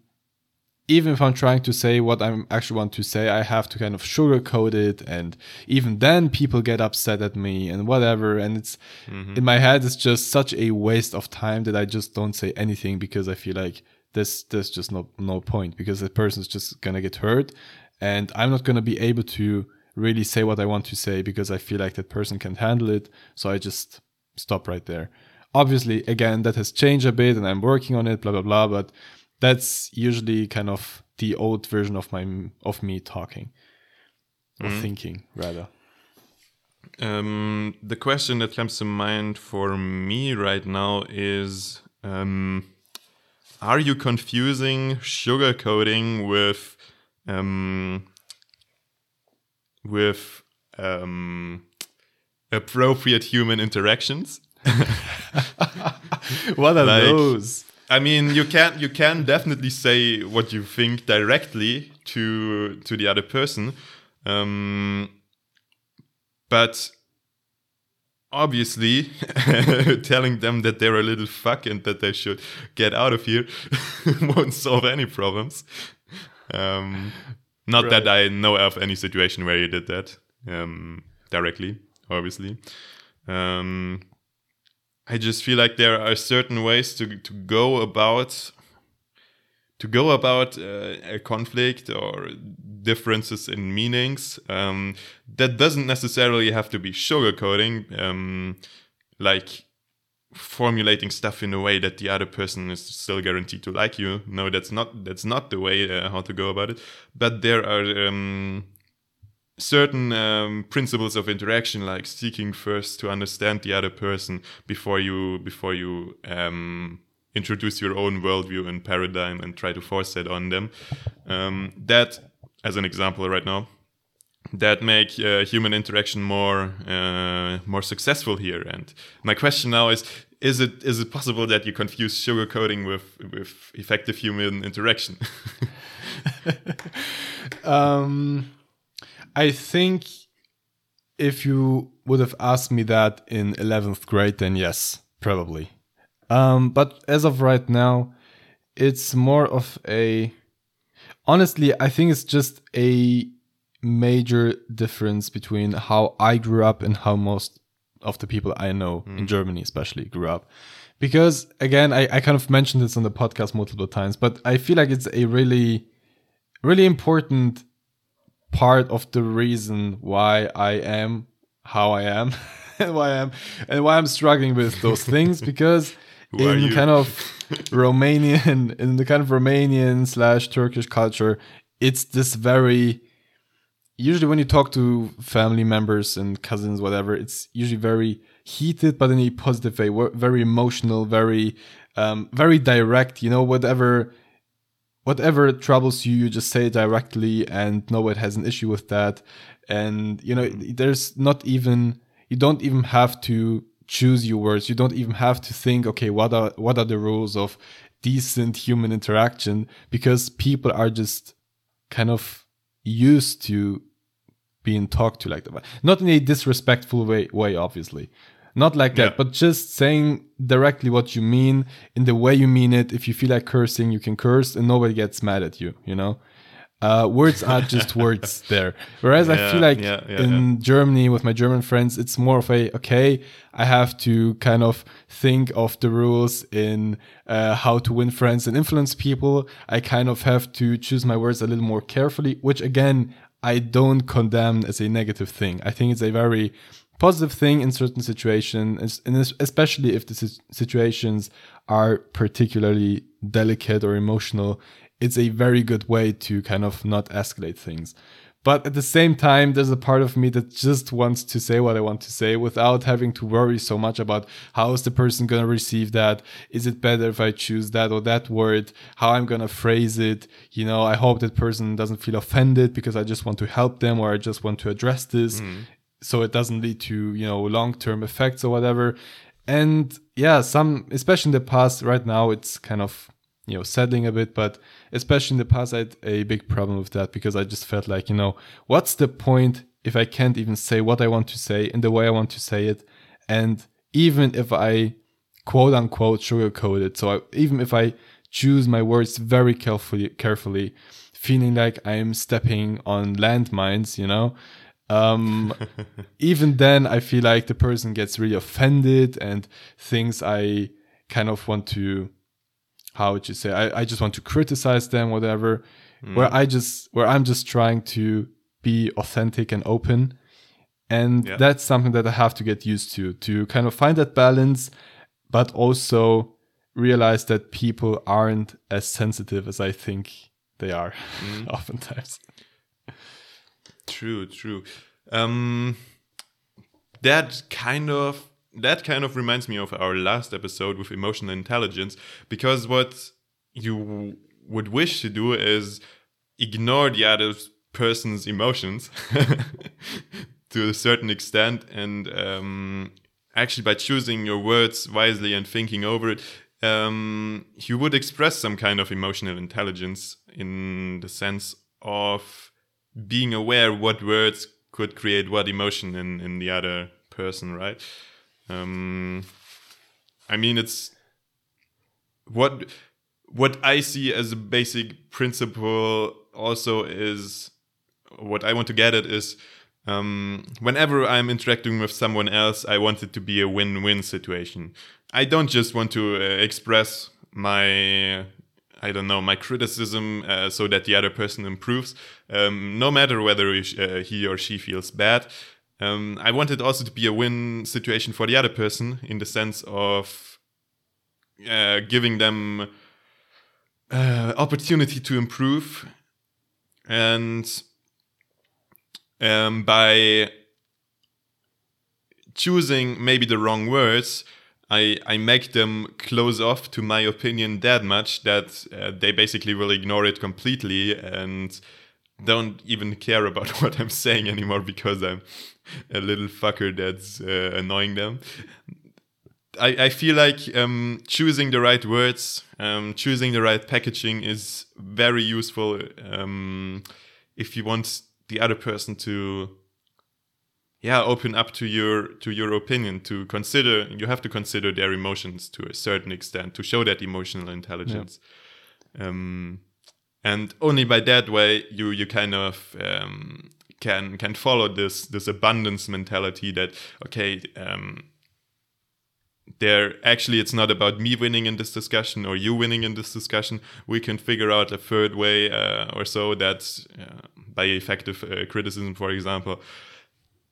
[SPEAKER 2] even if I'm trying to say what i'm actually want to say, I have to kind of sugarcoat it. And even then, people get upset at me and whatever. And it's mm-hmm. in my head, it's just such a waste of time that I just don't say anything because I feel like there's, there's just no, no point because the person's just going to get hurt. And I'm not going to be able to really say what I want to say because I feel like that person can't handle it. So I just stop right there. Obviously, again, that has changed a bit and I'm working on it, blah, blah, blah. But that's usually kind of the old version of my of me talking or mm. thinking rather
[SPEAKER 1] um, the question that comes to mind for me right now is um, are you confusing sugarcoating with um, with um, appropriate human interactions
[SPEAKER 2] what are like, those
[SPEAKER 1] I mean, you can you can definitely say what you think directly to to the other person, um, but obviously telling them that they're a little fuck and that they should get out of here won't solve any problems. Um, not right. that I know of any situation where you did that um, directly, obviously. Um, I just feel like there are certain ways to to go about to go about uh, a conflict or differences in meanings. Um, that doesn't necessarily have to be sugarcoating, um, like formulating stuff in a way that the other person is still guaranteed to like you. No, that's not that's not the way uh, how to go about it. But there are um, certain um, principles of interaction like seeking first to understand the other person before you before you um, introduce your own worldview and paradigm and try to force that on them um, that as an example right now that make uh, human interaction more uh, more successful here and my question now is is it is it possible that you confuse sugarcoating with with effective human interaction
[SPEAKER 2] um I think if you would have asked me that in 11th grade, then yes, probably. Um, but as of right now, it's more of a. Honestly, I think it's just a major difference between how I grew up and how most of the people I know mm. in Germany, especially, grew up. Because again, I, I kind of mentioned this on the podcast multiple times, but I feel like it's a really, really important part of the reason why I am how I am and why I'm and why I'm struggling with those things because in kind of Romanian in the kind of Romanian slash Turkish culture, it's this very usually when you talk to family members and cousins, whatever, it's usually very heated, but in a positive way, very emotional, very um, very direct. You know, whatever whatever troubles you, you just say it directly, and no one has an issue with that. And you know, there's not even you don't even have to choose your words. You don't even have to think, okay, what are what are the rules of decent human interaction? Because people are just kind of used to being talked to like that. Not in a disrespectful way, way obviously, not like that, yeah. but just saying directly what you mean in the way you mean it. If you feel like cursing, you can curse and nobody gets mad at you, you know? Uh, words are just words there. Whereas yeah, I feel like yeah, in Germany with my German friends, it's more of a, okay, I have to kind of think of the rules in uh, how to win friends and influence people. I kind of have to choose my words a little more carefully, which again, I don't condemn as a negative thing. I think it's a very positive thing in certain situations, and especially if the situations are particularly delicate or emotional, it's a very good way to kind of not escalate things. But at the same time, there's a part of me that just wants to say what I want to say without having to worry so much about how is the person going to receive that? Is it better if I choose that or that word? How I'm going to phrase it? You know, I hope that person doesn't feel offended because I just want to help them or I just want to address this. Mm so it doesn't lead to you know long term effects or whatever. And yeah, some especially in the past, right now it's kind of you know settling a bit, but especially in the past, I had a big problem with that because I just felt like you know what's the point if I can't even say what I want to say in the way I want to say it, and even if I quote unquote sugarcoat it, so I, even if I choose my words very carefully, carefully, feeling like I'm stepping on landmines, you know. Um, even then, I feel like the person gets really offended and thinks I kind of want to, how would you say, I, I just want to criticize them, whatever. Mm. Where I just, where I'm just trying to be authentic and open. And yeah. that's something that I have to get used to, to kind of find that balance, but also realize that people aren't as sensitive as I think they are mm. oftentimes.
[SPEAKER 1] True, true. Um, that kind of that kind of reminds me of our last episode with emotional intelligence because what you would wish to do is ignore the other person's emotions to a certain extent and um, actually by choosing your words wisely and thinking over it um, you would express some kind of emotional intelligence in the sense of being aware what words could create what emotion in, in the other person right um, i mean it's what what i see as a basic principle also is what I want to get at is um, whenever I'm interacting with someone else, I want it to be a win-win situation. I don't just want to uh, express my I don't know my criticism uh, so that the other person improves, um, no matter whether he, uh, he, or she feels bad. Um, I want it also to be a win situation for the other person in the sense of uh, giving them uh, opportunity to improve and um, by choosing maybe the wrong words, I, I make them close off to my opinion that much that uh, they basically will ignore it completely and don't even care about what I'm saying anymore because I'm a little fucker that's uh, annoying them. I, I feel like um, choosing the right words, um, choosing the right packaging is very useful um, if you want the other person to yeah open up to your to your opinion to consider you have to consider their emotions to a certain extent to show that emotional intelligence yeah. um, and only by that way you you kind of um, can can follow this this abundance mentality that okay um, there actually it's not about me winning in this discussion or you winning in this discussion. We can figure out a third way uh, or so that uh, by effective uh, criticism for example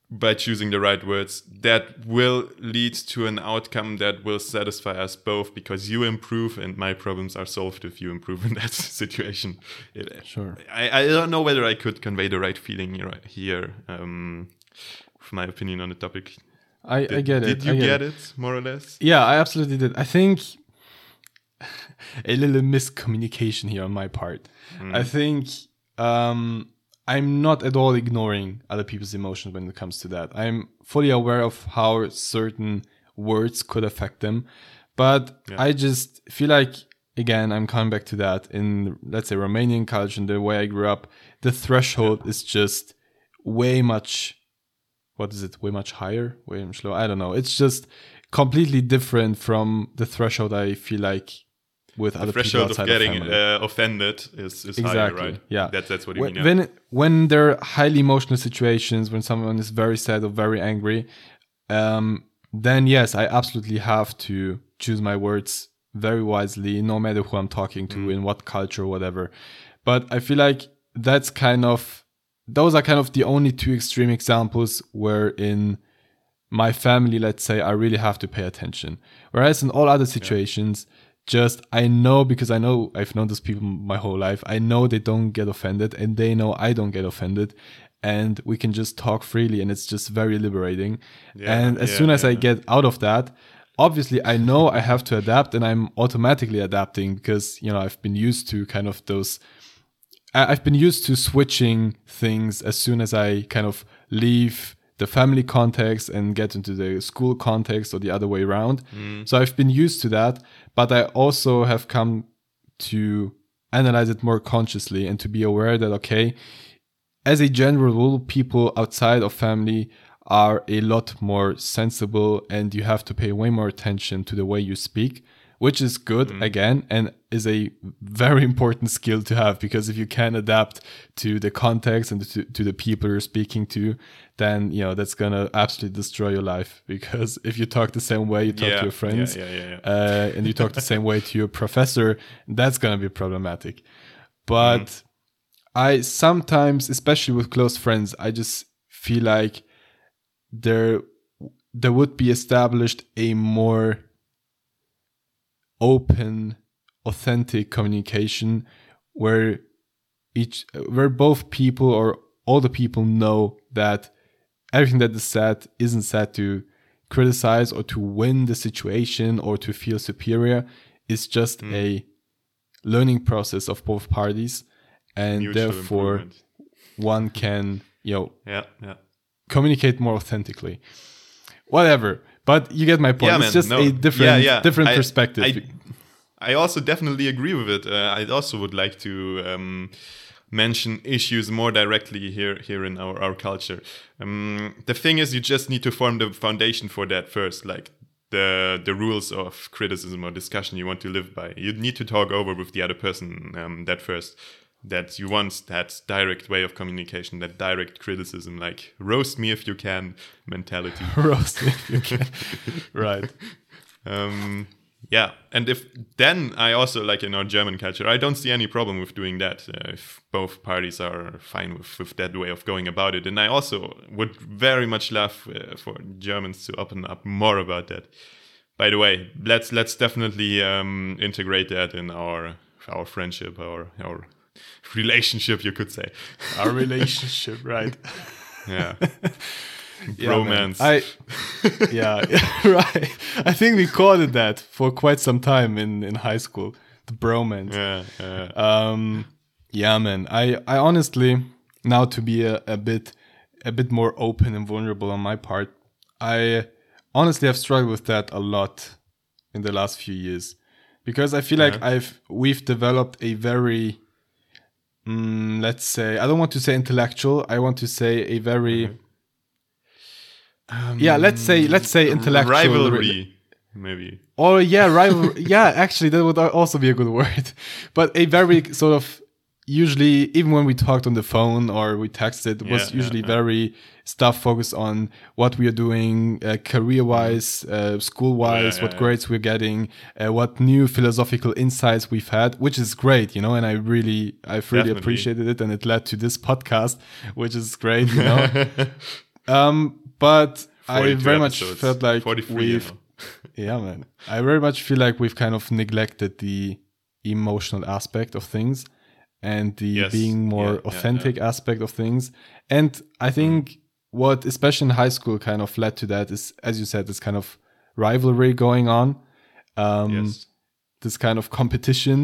[SPEAKER 1] by choosing the right words that will lead to an outcome that will satisfy us both because you improve and my problems are solved if you improve in that situation
[SPEAKER 2] it, sure
[SPEAKER 1] I, I don't know whether i could convey the right feeling here, here um, with my opinion on the topic
[SPEAKER 2] I,
[SPEAKER 1] did,
[SPEAKER 2] I get
[SPEAKER 1] it. Did you get, get it. it. more or less?
[SPEAKER 2] Yeah, I absolutely did. I think a little miscommunication here on my part. Mm. I think um, I'm not at all ignoring other people's emotions when it comes to that. I'm fully aware of how certain words could affect them, but yeah. I just feel like again I'm coming back to that in let's say Romanian culture and the way I grew up. The threshold yeah. is just way much what is it way much higher way much lower i don't know it's just completely different from the threshold i feel like with the other threshold people of
[SPEAKER 1] getting
[SPEAKER 2] of
[SPEAKER 1] uh, offended is, is exactly. higher right
[SPEAKER 2] yeah
[SPEAKER 1] that's, that's what you
[SPEAKER 2] when,
[SPEAKER 1] mean
[SPEAKER 2] yeah. when when there are highly emotional situations when someone is very sad or very angry um, then yes i absolutely have to choose my words very wisely no matter who i'm talking to mm. in what culture whatever but i feel like that's kind of those are kind of the only two extreme examples where in my family, let's say, I really have to pay attention. Whereas in all other situations, yeah. Just I know because I know I've known those people my whole life. I know they don't get offended and they know I don't get offended. And we can just talk freely and it's just very liberating. Yeah, and as yeah, soon as I get out of that, obviously I know I have to adapt and I'm automatically adapting because, you know, I've been used to kind of those I've been used to switching things as soon as I kind of leave the family context and get into the school context or the other way around. Mm. So I've been used to that, but I also have come to analyze it more consciously and to be aware that, okay, as a general rule, people outside of family are a lot more sensible and you have to pay way more attention to the way you speak which is good again and is a very important skill to have because if you can adapt to the context and to, to the people you're speaking to then you know that's gonna absolutely destroy your life. Because if you talk the same way you talk
[SPEAKER 1] Yeah,
[SPEAKER 2] to your friends
[SPEAKER 1] yeah, yeah,
[SPEAKER 2] Uh, and you talk the same way to your professor that's gonna be problematic. But i sometimes especially with close friends i just feel like there there would be established a more open authentic communication where each where both people or all the people know that everything that is said isn't said to criticize or to win the situation or to feel superior. It's just mm. a learning process of both parties and
[SPEAKER 1] Mutual
[SPEAKER 2] therefore one can you know
[SPEAKER 1] Yeah, yeah.
[SPEAKER 2] communicate more authentically. Whatever but you get my point
[SPEAKER 1] Yeah,
[SPEAKER 2] it's
[SPEAKER 1] man,
[SPEAKER 2] just
[SPEAKER 1] no.
[SPEAKER 2] a different
[SPEAKER 1] Yeah, yeah.
[SPEAKER 2] different
[SPEAKER 1] I-
[SPEAKER 2] perspective
[SPEAKER 1] I, I also definitely agree with it. Uh, I also would like to um, mention issues more directly here here in our, our culture. Um, the thing is, you just need to form the foundation for that first, like the the rules of criticism or discussion you want to live by. You need to talk over with the other person um, that first. That you want that direct way of communication, that direct criticism, like roast me if you can mentality.
[SPEAKER 2] roast me if you can right
[SPEAKER 1] Um, yeah, and if then I also like in our German culture, I don't see any problem with doing that uh, if both parties are fine with, with that way of going about it. And I also would very much love uh, for Germans to open up more about that. By the way, let's let's definitely um, integrate that in our our friendship, our our relationship, you could say.
[SPEAKER 2] our relationship right
[SPEAKER 1] Yeah,
[SPEAKER 2] Yeah, I yeah, right. I think we called it that for quite some time in in high school, the bromance.
[SPEAKER 1] yeah, yeah.
[SPEAKER 2] Um, yeah, man. I I honestly now to be a, a bit a bit more open and vulnerable on my part. I honestly have struggled with that a lot in the last few years because I feel like I've we've developed a very mm, let's say I don't want to say intellectual. I want to say a very yeah. Let's say let's say intellectual
[SPEAKER 1] rivalry, maybe.
[SPEAKER 2] or yeah, rival. yeah, actually, that would also be a good word. But a very sort of usually, even when we talked on the phone or we texted, it was
[SPEAKER 1] Yeah, yeah,
[SPEAKER 2] usually
[SPEAKER 1] yeah.
[SPEAKER 2] very stuff focused on what we are doing, uh, career-wise, uh, school-wise,
[SPEAKER 1] Yeah,
[SPEAKER 2] what
[SPEAKER 1] yeah,
[SPEAKER 2] grades we're getting, uh, what new philosophical insights we've had, which is great, you know. And I really, I've really
[SPEAKER 1] Definitely.
[SPEAKER 2] appreciated it, and it led to this podcast, which is great, you know. um, but I
[SPEAKER 1] 42
[SPEAKER 2] very much
[SPEAKER 1] episodes.
[SPEAKER 2] felt like we've yeah, man. I very much feel like we've kind of neglected the emotional aspect of things and the
[SPEAKER 1] Yes.
[SPEAKER 2] being more
[SPEAKER 1] Yeah, yeah,
[SPEAKER 2] authentic aspect of things. And I think what, especially in high school, kind of led to that is, as you said, this kind of rivalry going on. Um,
[SPEAKER 1] yes.
[SPEAKER 2] this kind of competition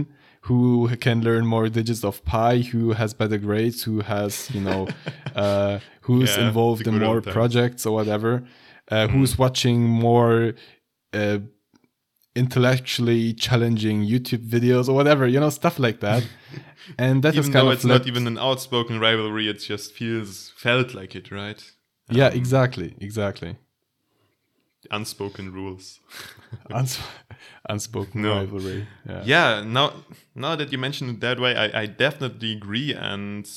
[SPEAKER 2] who can learn more digits of pi who has better grades who has you know uh, who's
[SPEAKER 1] Yeah,
[SPEAKER 2] involved in more projects or whatever uh, who's watching more uh, intellectually challenging youtube videos or whatever you know stuff like that and that is
[SPEAKER 1] even
[SPEAKER 2] kind
[SPEAKER 1] though
[SPEAKER 2] of
[SPEAKER 1] it's not even an outspoken rivalry, it just feels felt like it, right?
[SPEAKER 2] yeah um, exactly exactly
[SPEAKER 1] Unspoken rules.
[SPEAKER 2] Uns- unspoken
[SPEAKER 1] No.
[SPEAKER 2] rivalry yeah
[SPEAKER 1] Yeah, now now that you mention it that way, I, I definitely agree, and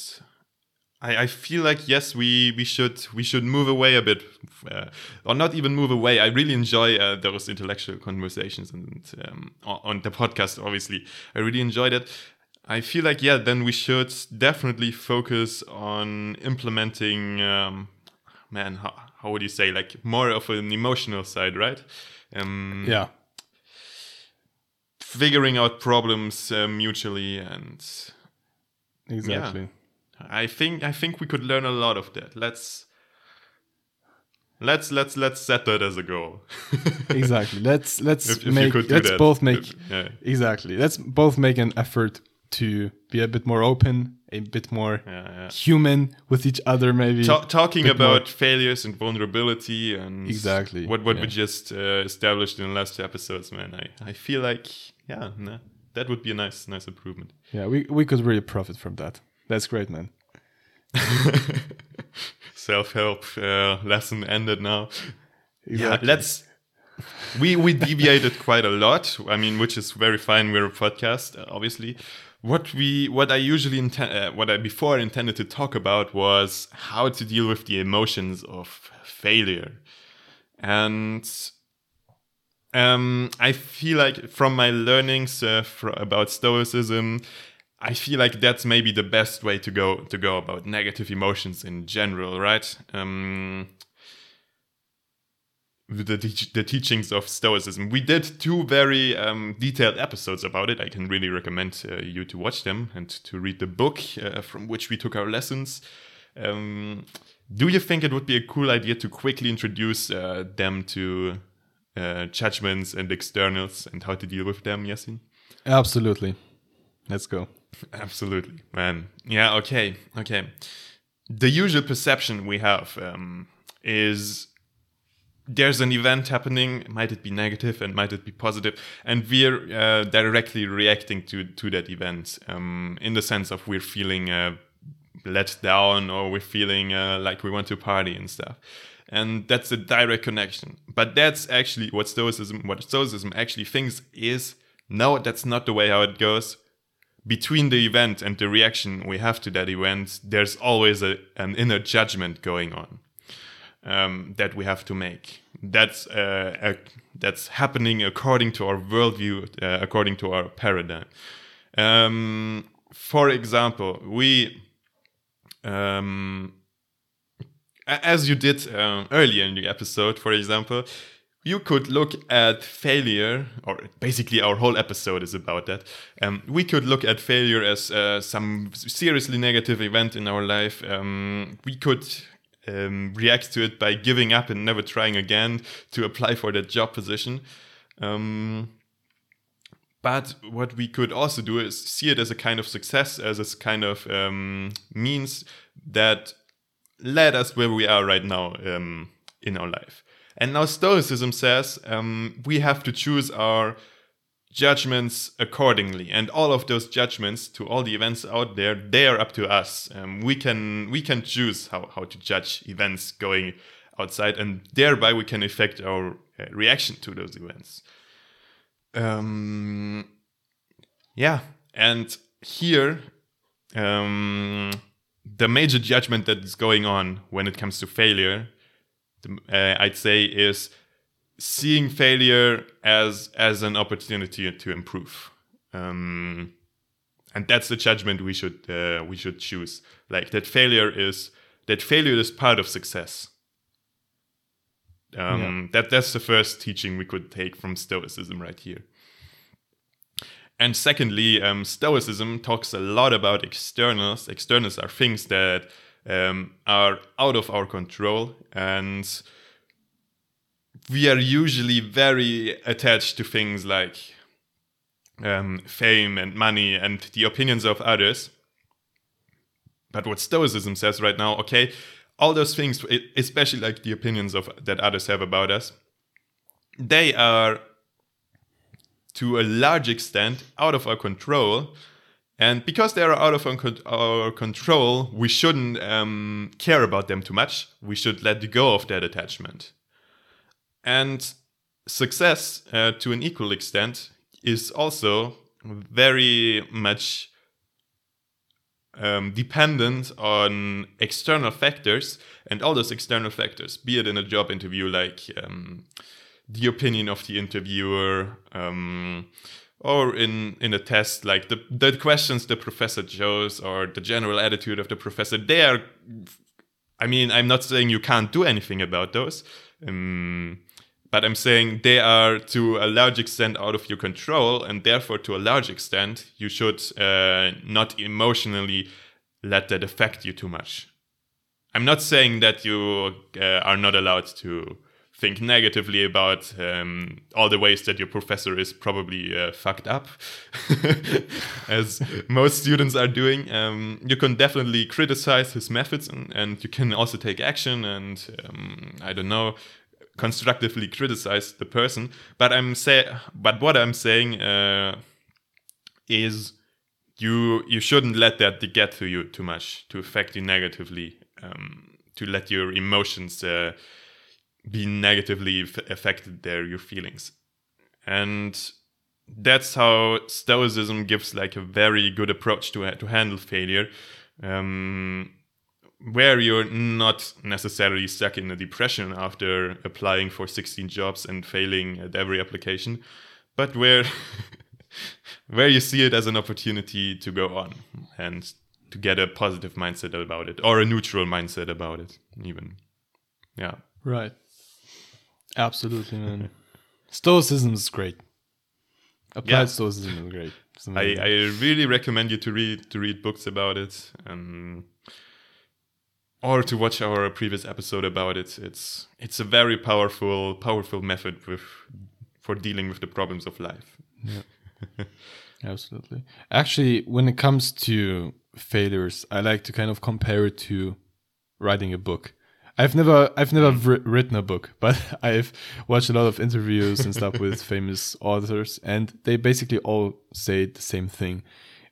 [SPEAKER 1] I, I feel like yes, we we should we should move away a bit, uh, or not even move away. I really enjoy uh, those intellectual conversations and um, on the podcast. Obviously, I really enjoyed it. I feel like yeah, then we should definitely focus on implementing. Um, man, how, how would you say like more of an emotional side, right? Um,
[SPEAKER 2] yeah
[SPEAKER 1] figuring out problems uh, mutually and
[SPEAKER 2] exactly
[SPEAKER 1] i think i think we could learn a lot of that. Let's let's let's let's set that as a goal.
[SPEAKER 2] Exactly. Let's let's
[SPEAKER 1] If- if
[SPEAKER 2] make let's
[SPEAKER 1] that.
[SPEAKER 2] both make
[SPEAKER 1] If- yeah.
[SPEAKER 2] exactly. Let's both make an effort to be a bit more open a bit more
[SPEAKER 1] Yeah, yeah.
[SPEAKER 2] human with each other maybe.
[SPEAKER 1] Ta- talking
[SPEAKER 2] bit more-
[SPEAKER 1] about failures and vulnerability and
[SPEAKER 2] Exactly,
[SPEAKER 1] what what
[SPEAKER 2] yeah.
[SPEAKER 1] we just uh, established in the last two episodes man. I i feel like yeah nah, that would be a nice nice improvement.
[SPEAKER 2] Yeah we, we could really profit from that that's great man
[SPEAKER 1] self-help uh, lesson ended now
[SPEAKER 2] Exactly.
[SPEAKER 1] yeah let's we we deviated quite a lot. I mean, which is very fine. We're a podcast, uh, obviously. What we what I usually intend uh, what I before intended to talk about was how to deal with the emotions of failure, and um, I feel like from my learnings uh, fr- about Stoicism, I feel like that's maybe the best way to go to go about negative emotions in general, right? Um, the, the teachings of Stoicism. We did two very um, detailed episodes about it. I can really recommend uh, you to watch them and to read the book uh, from which we took our lessons. Um, do you think it would be a cool idea to quickly introduce uh, them to uh, judgments and externals and how to deal with them, Yasin?
[SPEAKER 2] Absolutely. Let's go.
[SPEAKER 1] Absolutely, man. Yeah, okay, okay. The usual perception we have um, is there's an event happening might it be negative and might it be positive and we're uh, directly reacting to to that event um, in the sense of we're feeling uh, let down or we're feeling uh, like we want to party and stuff and that's a direct connection but that's actually what stoicism what stoicism actually thinks is no that's not the way how it goes between the event and the reaction we have to that event there's always a, an inner judgment going on um, that we have to make. That's uh, a, that's happening according to our worldview, uh, according to our paradigm. Um, for example, we, um, as you did um, earlier in the episode, for example, you could look at failure, or basically our whole episode is about that. Um, we could look at failure as uh, some seriously negative event in our life. Um, we could um, react to it by giving up and never trying again to apply for that job position. Um, but what we could also do is see it as a kind of success, as a kind of um, means that led us where we are right now um, in our life. And now Stoicism says um, we have to choose our judgments accordingly. And all of those judgments to all the events out there they are up to us. Um, we can we can choose how, how to judge events going outside and thereby we can affect our uh, reaction to those events. Um, yeah. And here um, the major judgment that is going on when it comes to failure uh, i'd say is seeing failure as as an opportunity to improve. Um, and that's the judgment we should uh, we should choose. Like that failure is that failure is part of success. Um, yeah. that that's the first teaching we could take from stoicism right here. And secondly um, stoicism talks a lot about externals. Externals are things that um, are out of our control and we are usually very attached to things like um, fame and money and the opinions of others. But what Stoicism says right now, okay, all those things, especially like the opinions of that others have about us, they are to a large extent out of our control. And because they are out of our control, we shouldn't um, care about them too much. We should let go of that attachment. And success, uh, to an equal extent, is also very much um, dependent on external factors, and all those external factors, be it in a job interview, like um, the opinion of the interviewer, um, or in in a test, like the the questions the professor chose, or the general attitude of the professor. They are, I mean, I'm not saying you can't do anything about those. Um, but I'm saying they are to a large extent out of your control, and therefore, to a large extent, you should uh, not emotionally let that affect you too much. I'm not saying that you uh, are not allowed to think negatively about um, all the ways that your professor is probably uh, fucked up, as most students are doing. Um, you can definitely criticize his methods and, and you can also take action and, um, I don't know, constructively criticize the person but i'm say but what i'm saying uh, is you you shouldn't let that get to you too much to affect you negatively um, to let your emotions uh, be negatively affected there your feelings. And that's how stoicism gives like a very good approach to to handle failure um, where you're not necessarily stuck in a depression after applying for 16 jobs and failing at every application but where where you see it as an opportunity to go on and to get a positive mindset about it or a neutral mindset about it even. Yeah.
[SPEAKER 2] Right. Absolutely, man. Stoicism is great. Applied
[SPEAKER 1] Yeah.
[SPEAKER 2] stoicism is great.
[SPEAKER 1] I. I really recommend you to read to read books about it um, or to watch our previous episode about it it's it's a very powerful powerful method with for dealing with the problems of life Yeah.
[SPEAKER 2] Absolutely. Actually, when it comes to failures, I like to kind of compare it to writing a book. I've never I've never wri- written a book, but I've watched a lot of interviews and stuff with famous authors and they basically all say the same thing,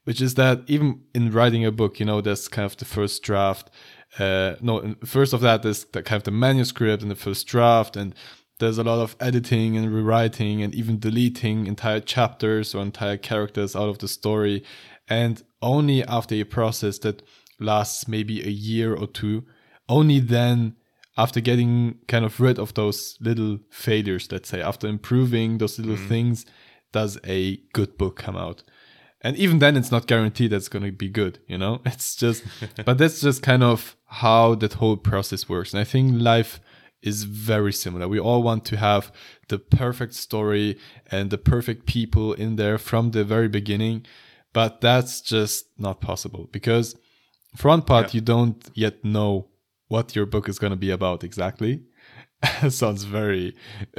[SPEAKER 2] which is that even in writing a book, you know, there's kind of the first draft uh no, first of that is the kind of the manuscript and the first draft and there's a lot of editing and rewriting and even deleting entire chapters or entire characters out of the story. And only after a process that lasts maybe a year or two, only then, after getting kind of rid of those little failures, let's say, after improving those little mm. things, does a good book come out. And even then, it's not guaranteed that's going to be good, you know? It's just, but that's just kind of how that whole process works. And I think life is very similar. We all want to have the perfect story and the perfect people in there from the very beginning, but that's just not possible because for one part,
[SPEAKER 1] Yeah.
[SPEAKER 2] you don't yet know what your book is going to be about exactly. Sounds very,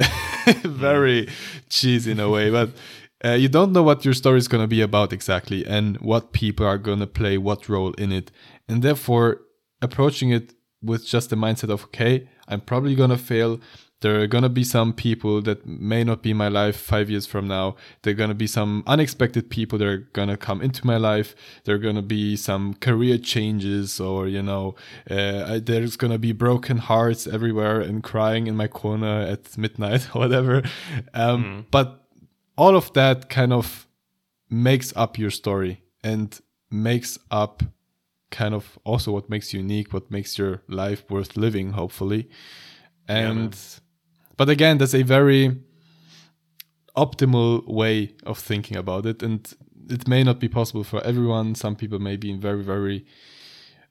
[SPEAKER 2] very cheesy in a way, but uh, you don't know what your story is going to be about exactly and what people are going to play what role in it. And therefore, approaching it with just the mindset of, okay, I'm probably going to fail. There are going to be some people that may not be in my life five years from now. There are going to be some unexpected people that are going to come into my life. There are going to be some career changes, or, you know, uh, there's going to be broken hearts everywhere and crying in my corner at midnight or whatever. Um, But all of that kind of makes up your story and makes up kind of also what makes you unique, what makes your life worth living, hopefully. And but again, that's a very optimal way of thinking about it, and it may not be possible for everyone. Some people may be in very, very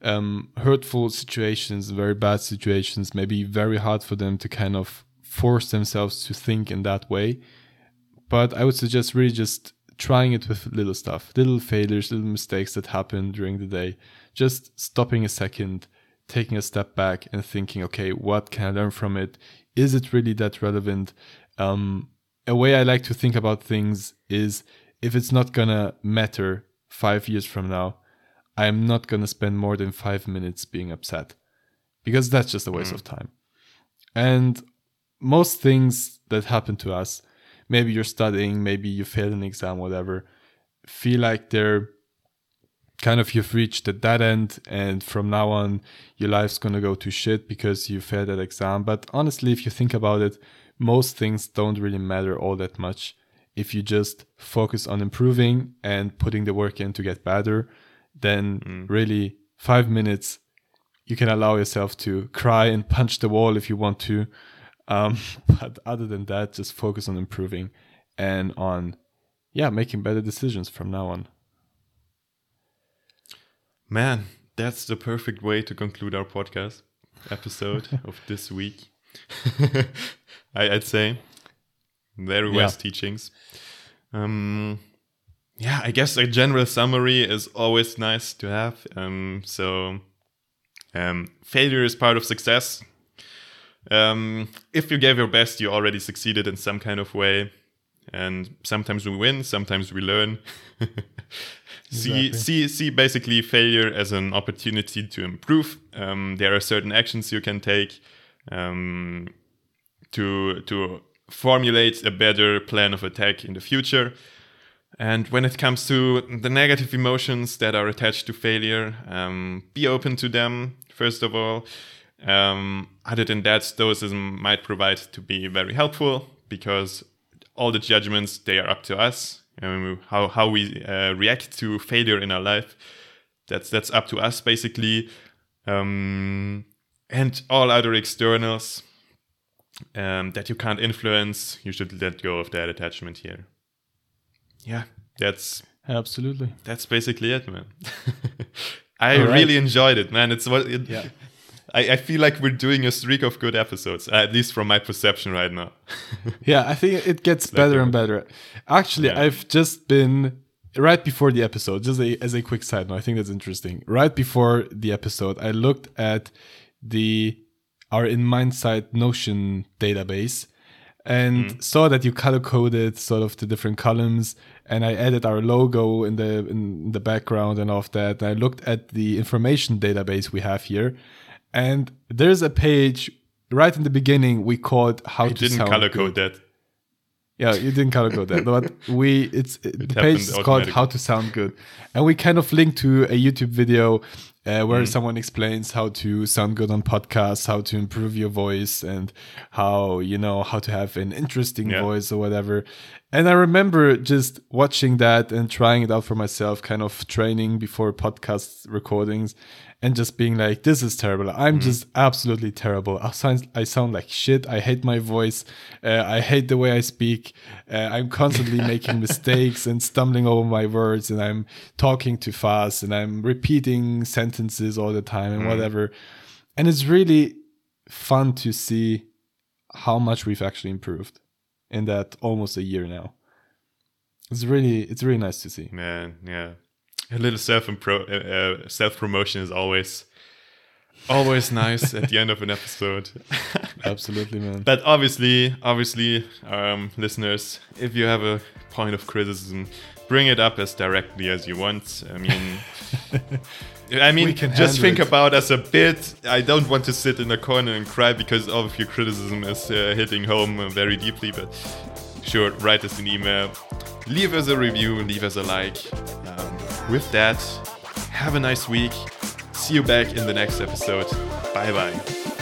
[SPEAKER 2] um, hurtful situations, very bad situations, maybe very hard for them to kind of force themselves to think in that way. But I would suggest really just trying it with little stuff, little failures, little mistakes that happen during the day. Just stopping a second, taking a step back and thinking, okay, what can I learn from it? Is it really that relevant? Um, a way I like to think about things is if it's not gonna matter five years from now, I'm not gonna spend more than five minutes being upset because that's just a waste of time. And most things that happen to us, maybe you're studying, maybe you failed an exam, whatever, feel like they're kind of you've reached the dead end and from now on your life's gonna go to shit because you failed that exam. But honestly, if you think about it, most things don't really matter all that much. If you just focus on improving and putting the work in to get better then really five minutes you can allow yourself to cry and punch the wall if you want to. Um, but other than that just focus on improving and on yeah making better decisions from now on
[SPEAKER 1] Man, that's the perfect way to conclude our podcast episode of this week. I, I'd say very
[SPEAKER 2] Yeah.
[SPEAKER 1] wise teachings. Um, yeah, I guess a general summary is always nice to have. Um, so, um, failure is part of success. Um, if you gave your best, you already succeeded in some kind of way. And sometimes we win, sometimes we learn. see,
[SPEAKER 2] Exactly.
[SPEAKER 1] see, see basically failure as an opportunity to improve. Um, there are certain actions you can take um, to to formulate a better plan of attack in the future. And when it comes to the negative emotions that are attached to failure, um, be open to them, first of all. Um, other than that, Stoicism might provide to be very helpful because all the judgments they are up to us. Um, how how we uh, react to failure in our life, that's that's up to us basically. Um, and all other externals um, that you can't influence, you should let go of that attachment here. Yeah, that's
[SPEAKER 2] Absolutely.
[SPEAKER 1] that's basically it, man. I
[SPEAKER 2] right.
[SPEAKER 1] really enjoyed it, man. It's what it,
[SPEAKER 2] Yeah.
[SPEAKER 1] I, I feel like we're doing a streak of good episodes, at least from my perception right now.
[SPEAKER 2] Yeah, I think it gets
[SPEAKER 1] like
[SPEAKER 2] better
[SPEAKER 1] a-
[SPEAKER 2] and better. Actually,
[SPEAKER 1] Yeah.
[SPEAKER 2] I've just been right before the episode, just a, as a quick side note, I think that's interesting. Right before the episode, I looked at the our in Mindsight Notion database and mm-hmm. saw that you color coded sort of the different columns and I added our logo in the in the background and all of that. And I looked at the information database we have here and there's a page right in the beginning we called how
[SPEAKER 1] I
[SPEAKER 2] to
[SPEAKER 1] didn't color
[SPEAKER 2] good.
[SPEAKER 1] code that.
[SPEAKER 2] Yeah, you didn't color code that, but we it's the page is called "How to Sound Good," and we kind of link to a YouTube video uh, where
[SPEAKER 1] Mm.
[SPEAKER 2] someone explains how to sound good on podcasts, how to improve your voice, and how you know how to have an interesting
[SPEAKER 1] Yeah.
[SPEAKER 2] voice or whatever. And I remember just watching that and trying it out for myself, kind of training before podcast recordings, and just being like, "This is terrible. I'm just absolutely terrible. I sound I sound like shit. I hate my voice. Uh, I hate the way I speak. Uh, I'm constantly making mistakes and stumbling over my words, and I'm talking too fast, and I'm repeating sentences all the time and whatever. And it's really fun to see how much we've actually improved in that almost a year now. It's really it's really nice to see.
[SPEAKER 1] Man, yeah. A little self uh, uh, self promotion is always always nice at the end of an episode.
[SPEAKER 2] Absolutely, man.
[SPEAKER 1] But obviously, obviously, um, listeners, if you have a point of criticism, bring it up as directly as you want. I mean, I mean, just think
[SPEAKER 2] it.
[SPEAKER 1] about us a bit. I don't want to sit in a corner and cry because all of your criticism is uh, hitting home very deeply. But sure, write us an email, leave us a review, leave us a like. With that, have a nice week. See you back in the next episode. Bye bye.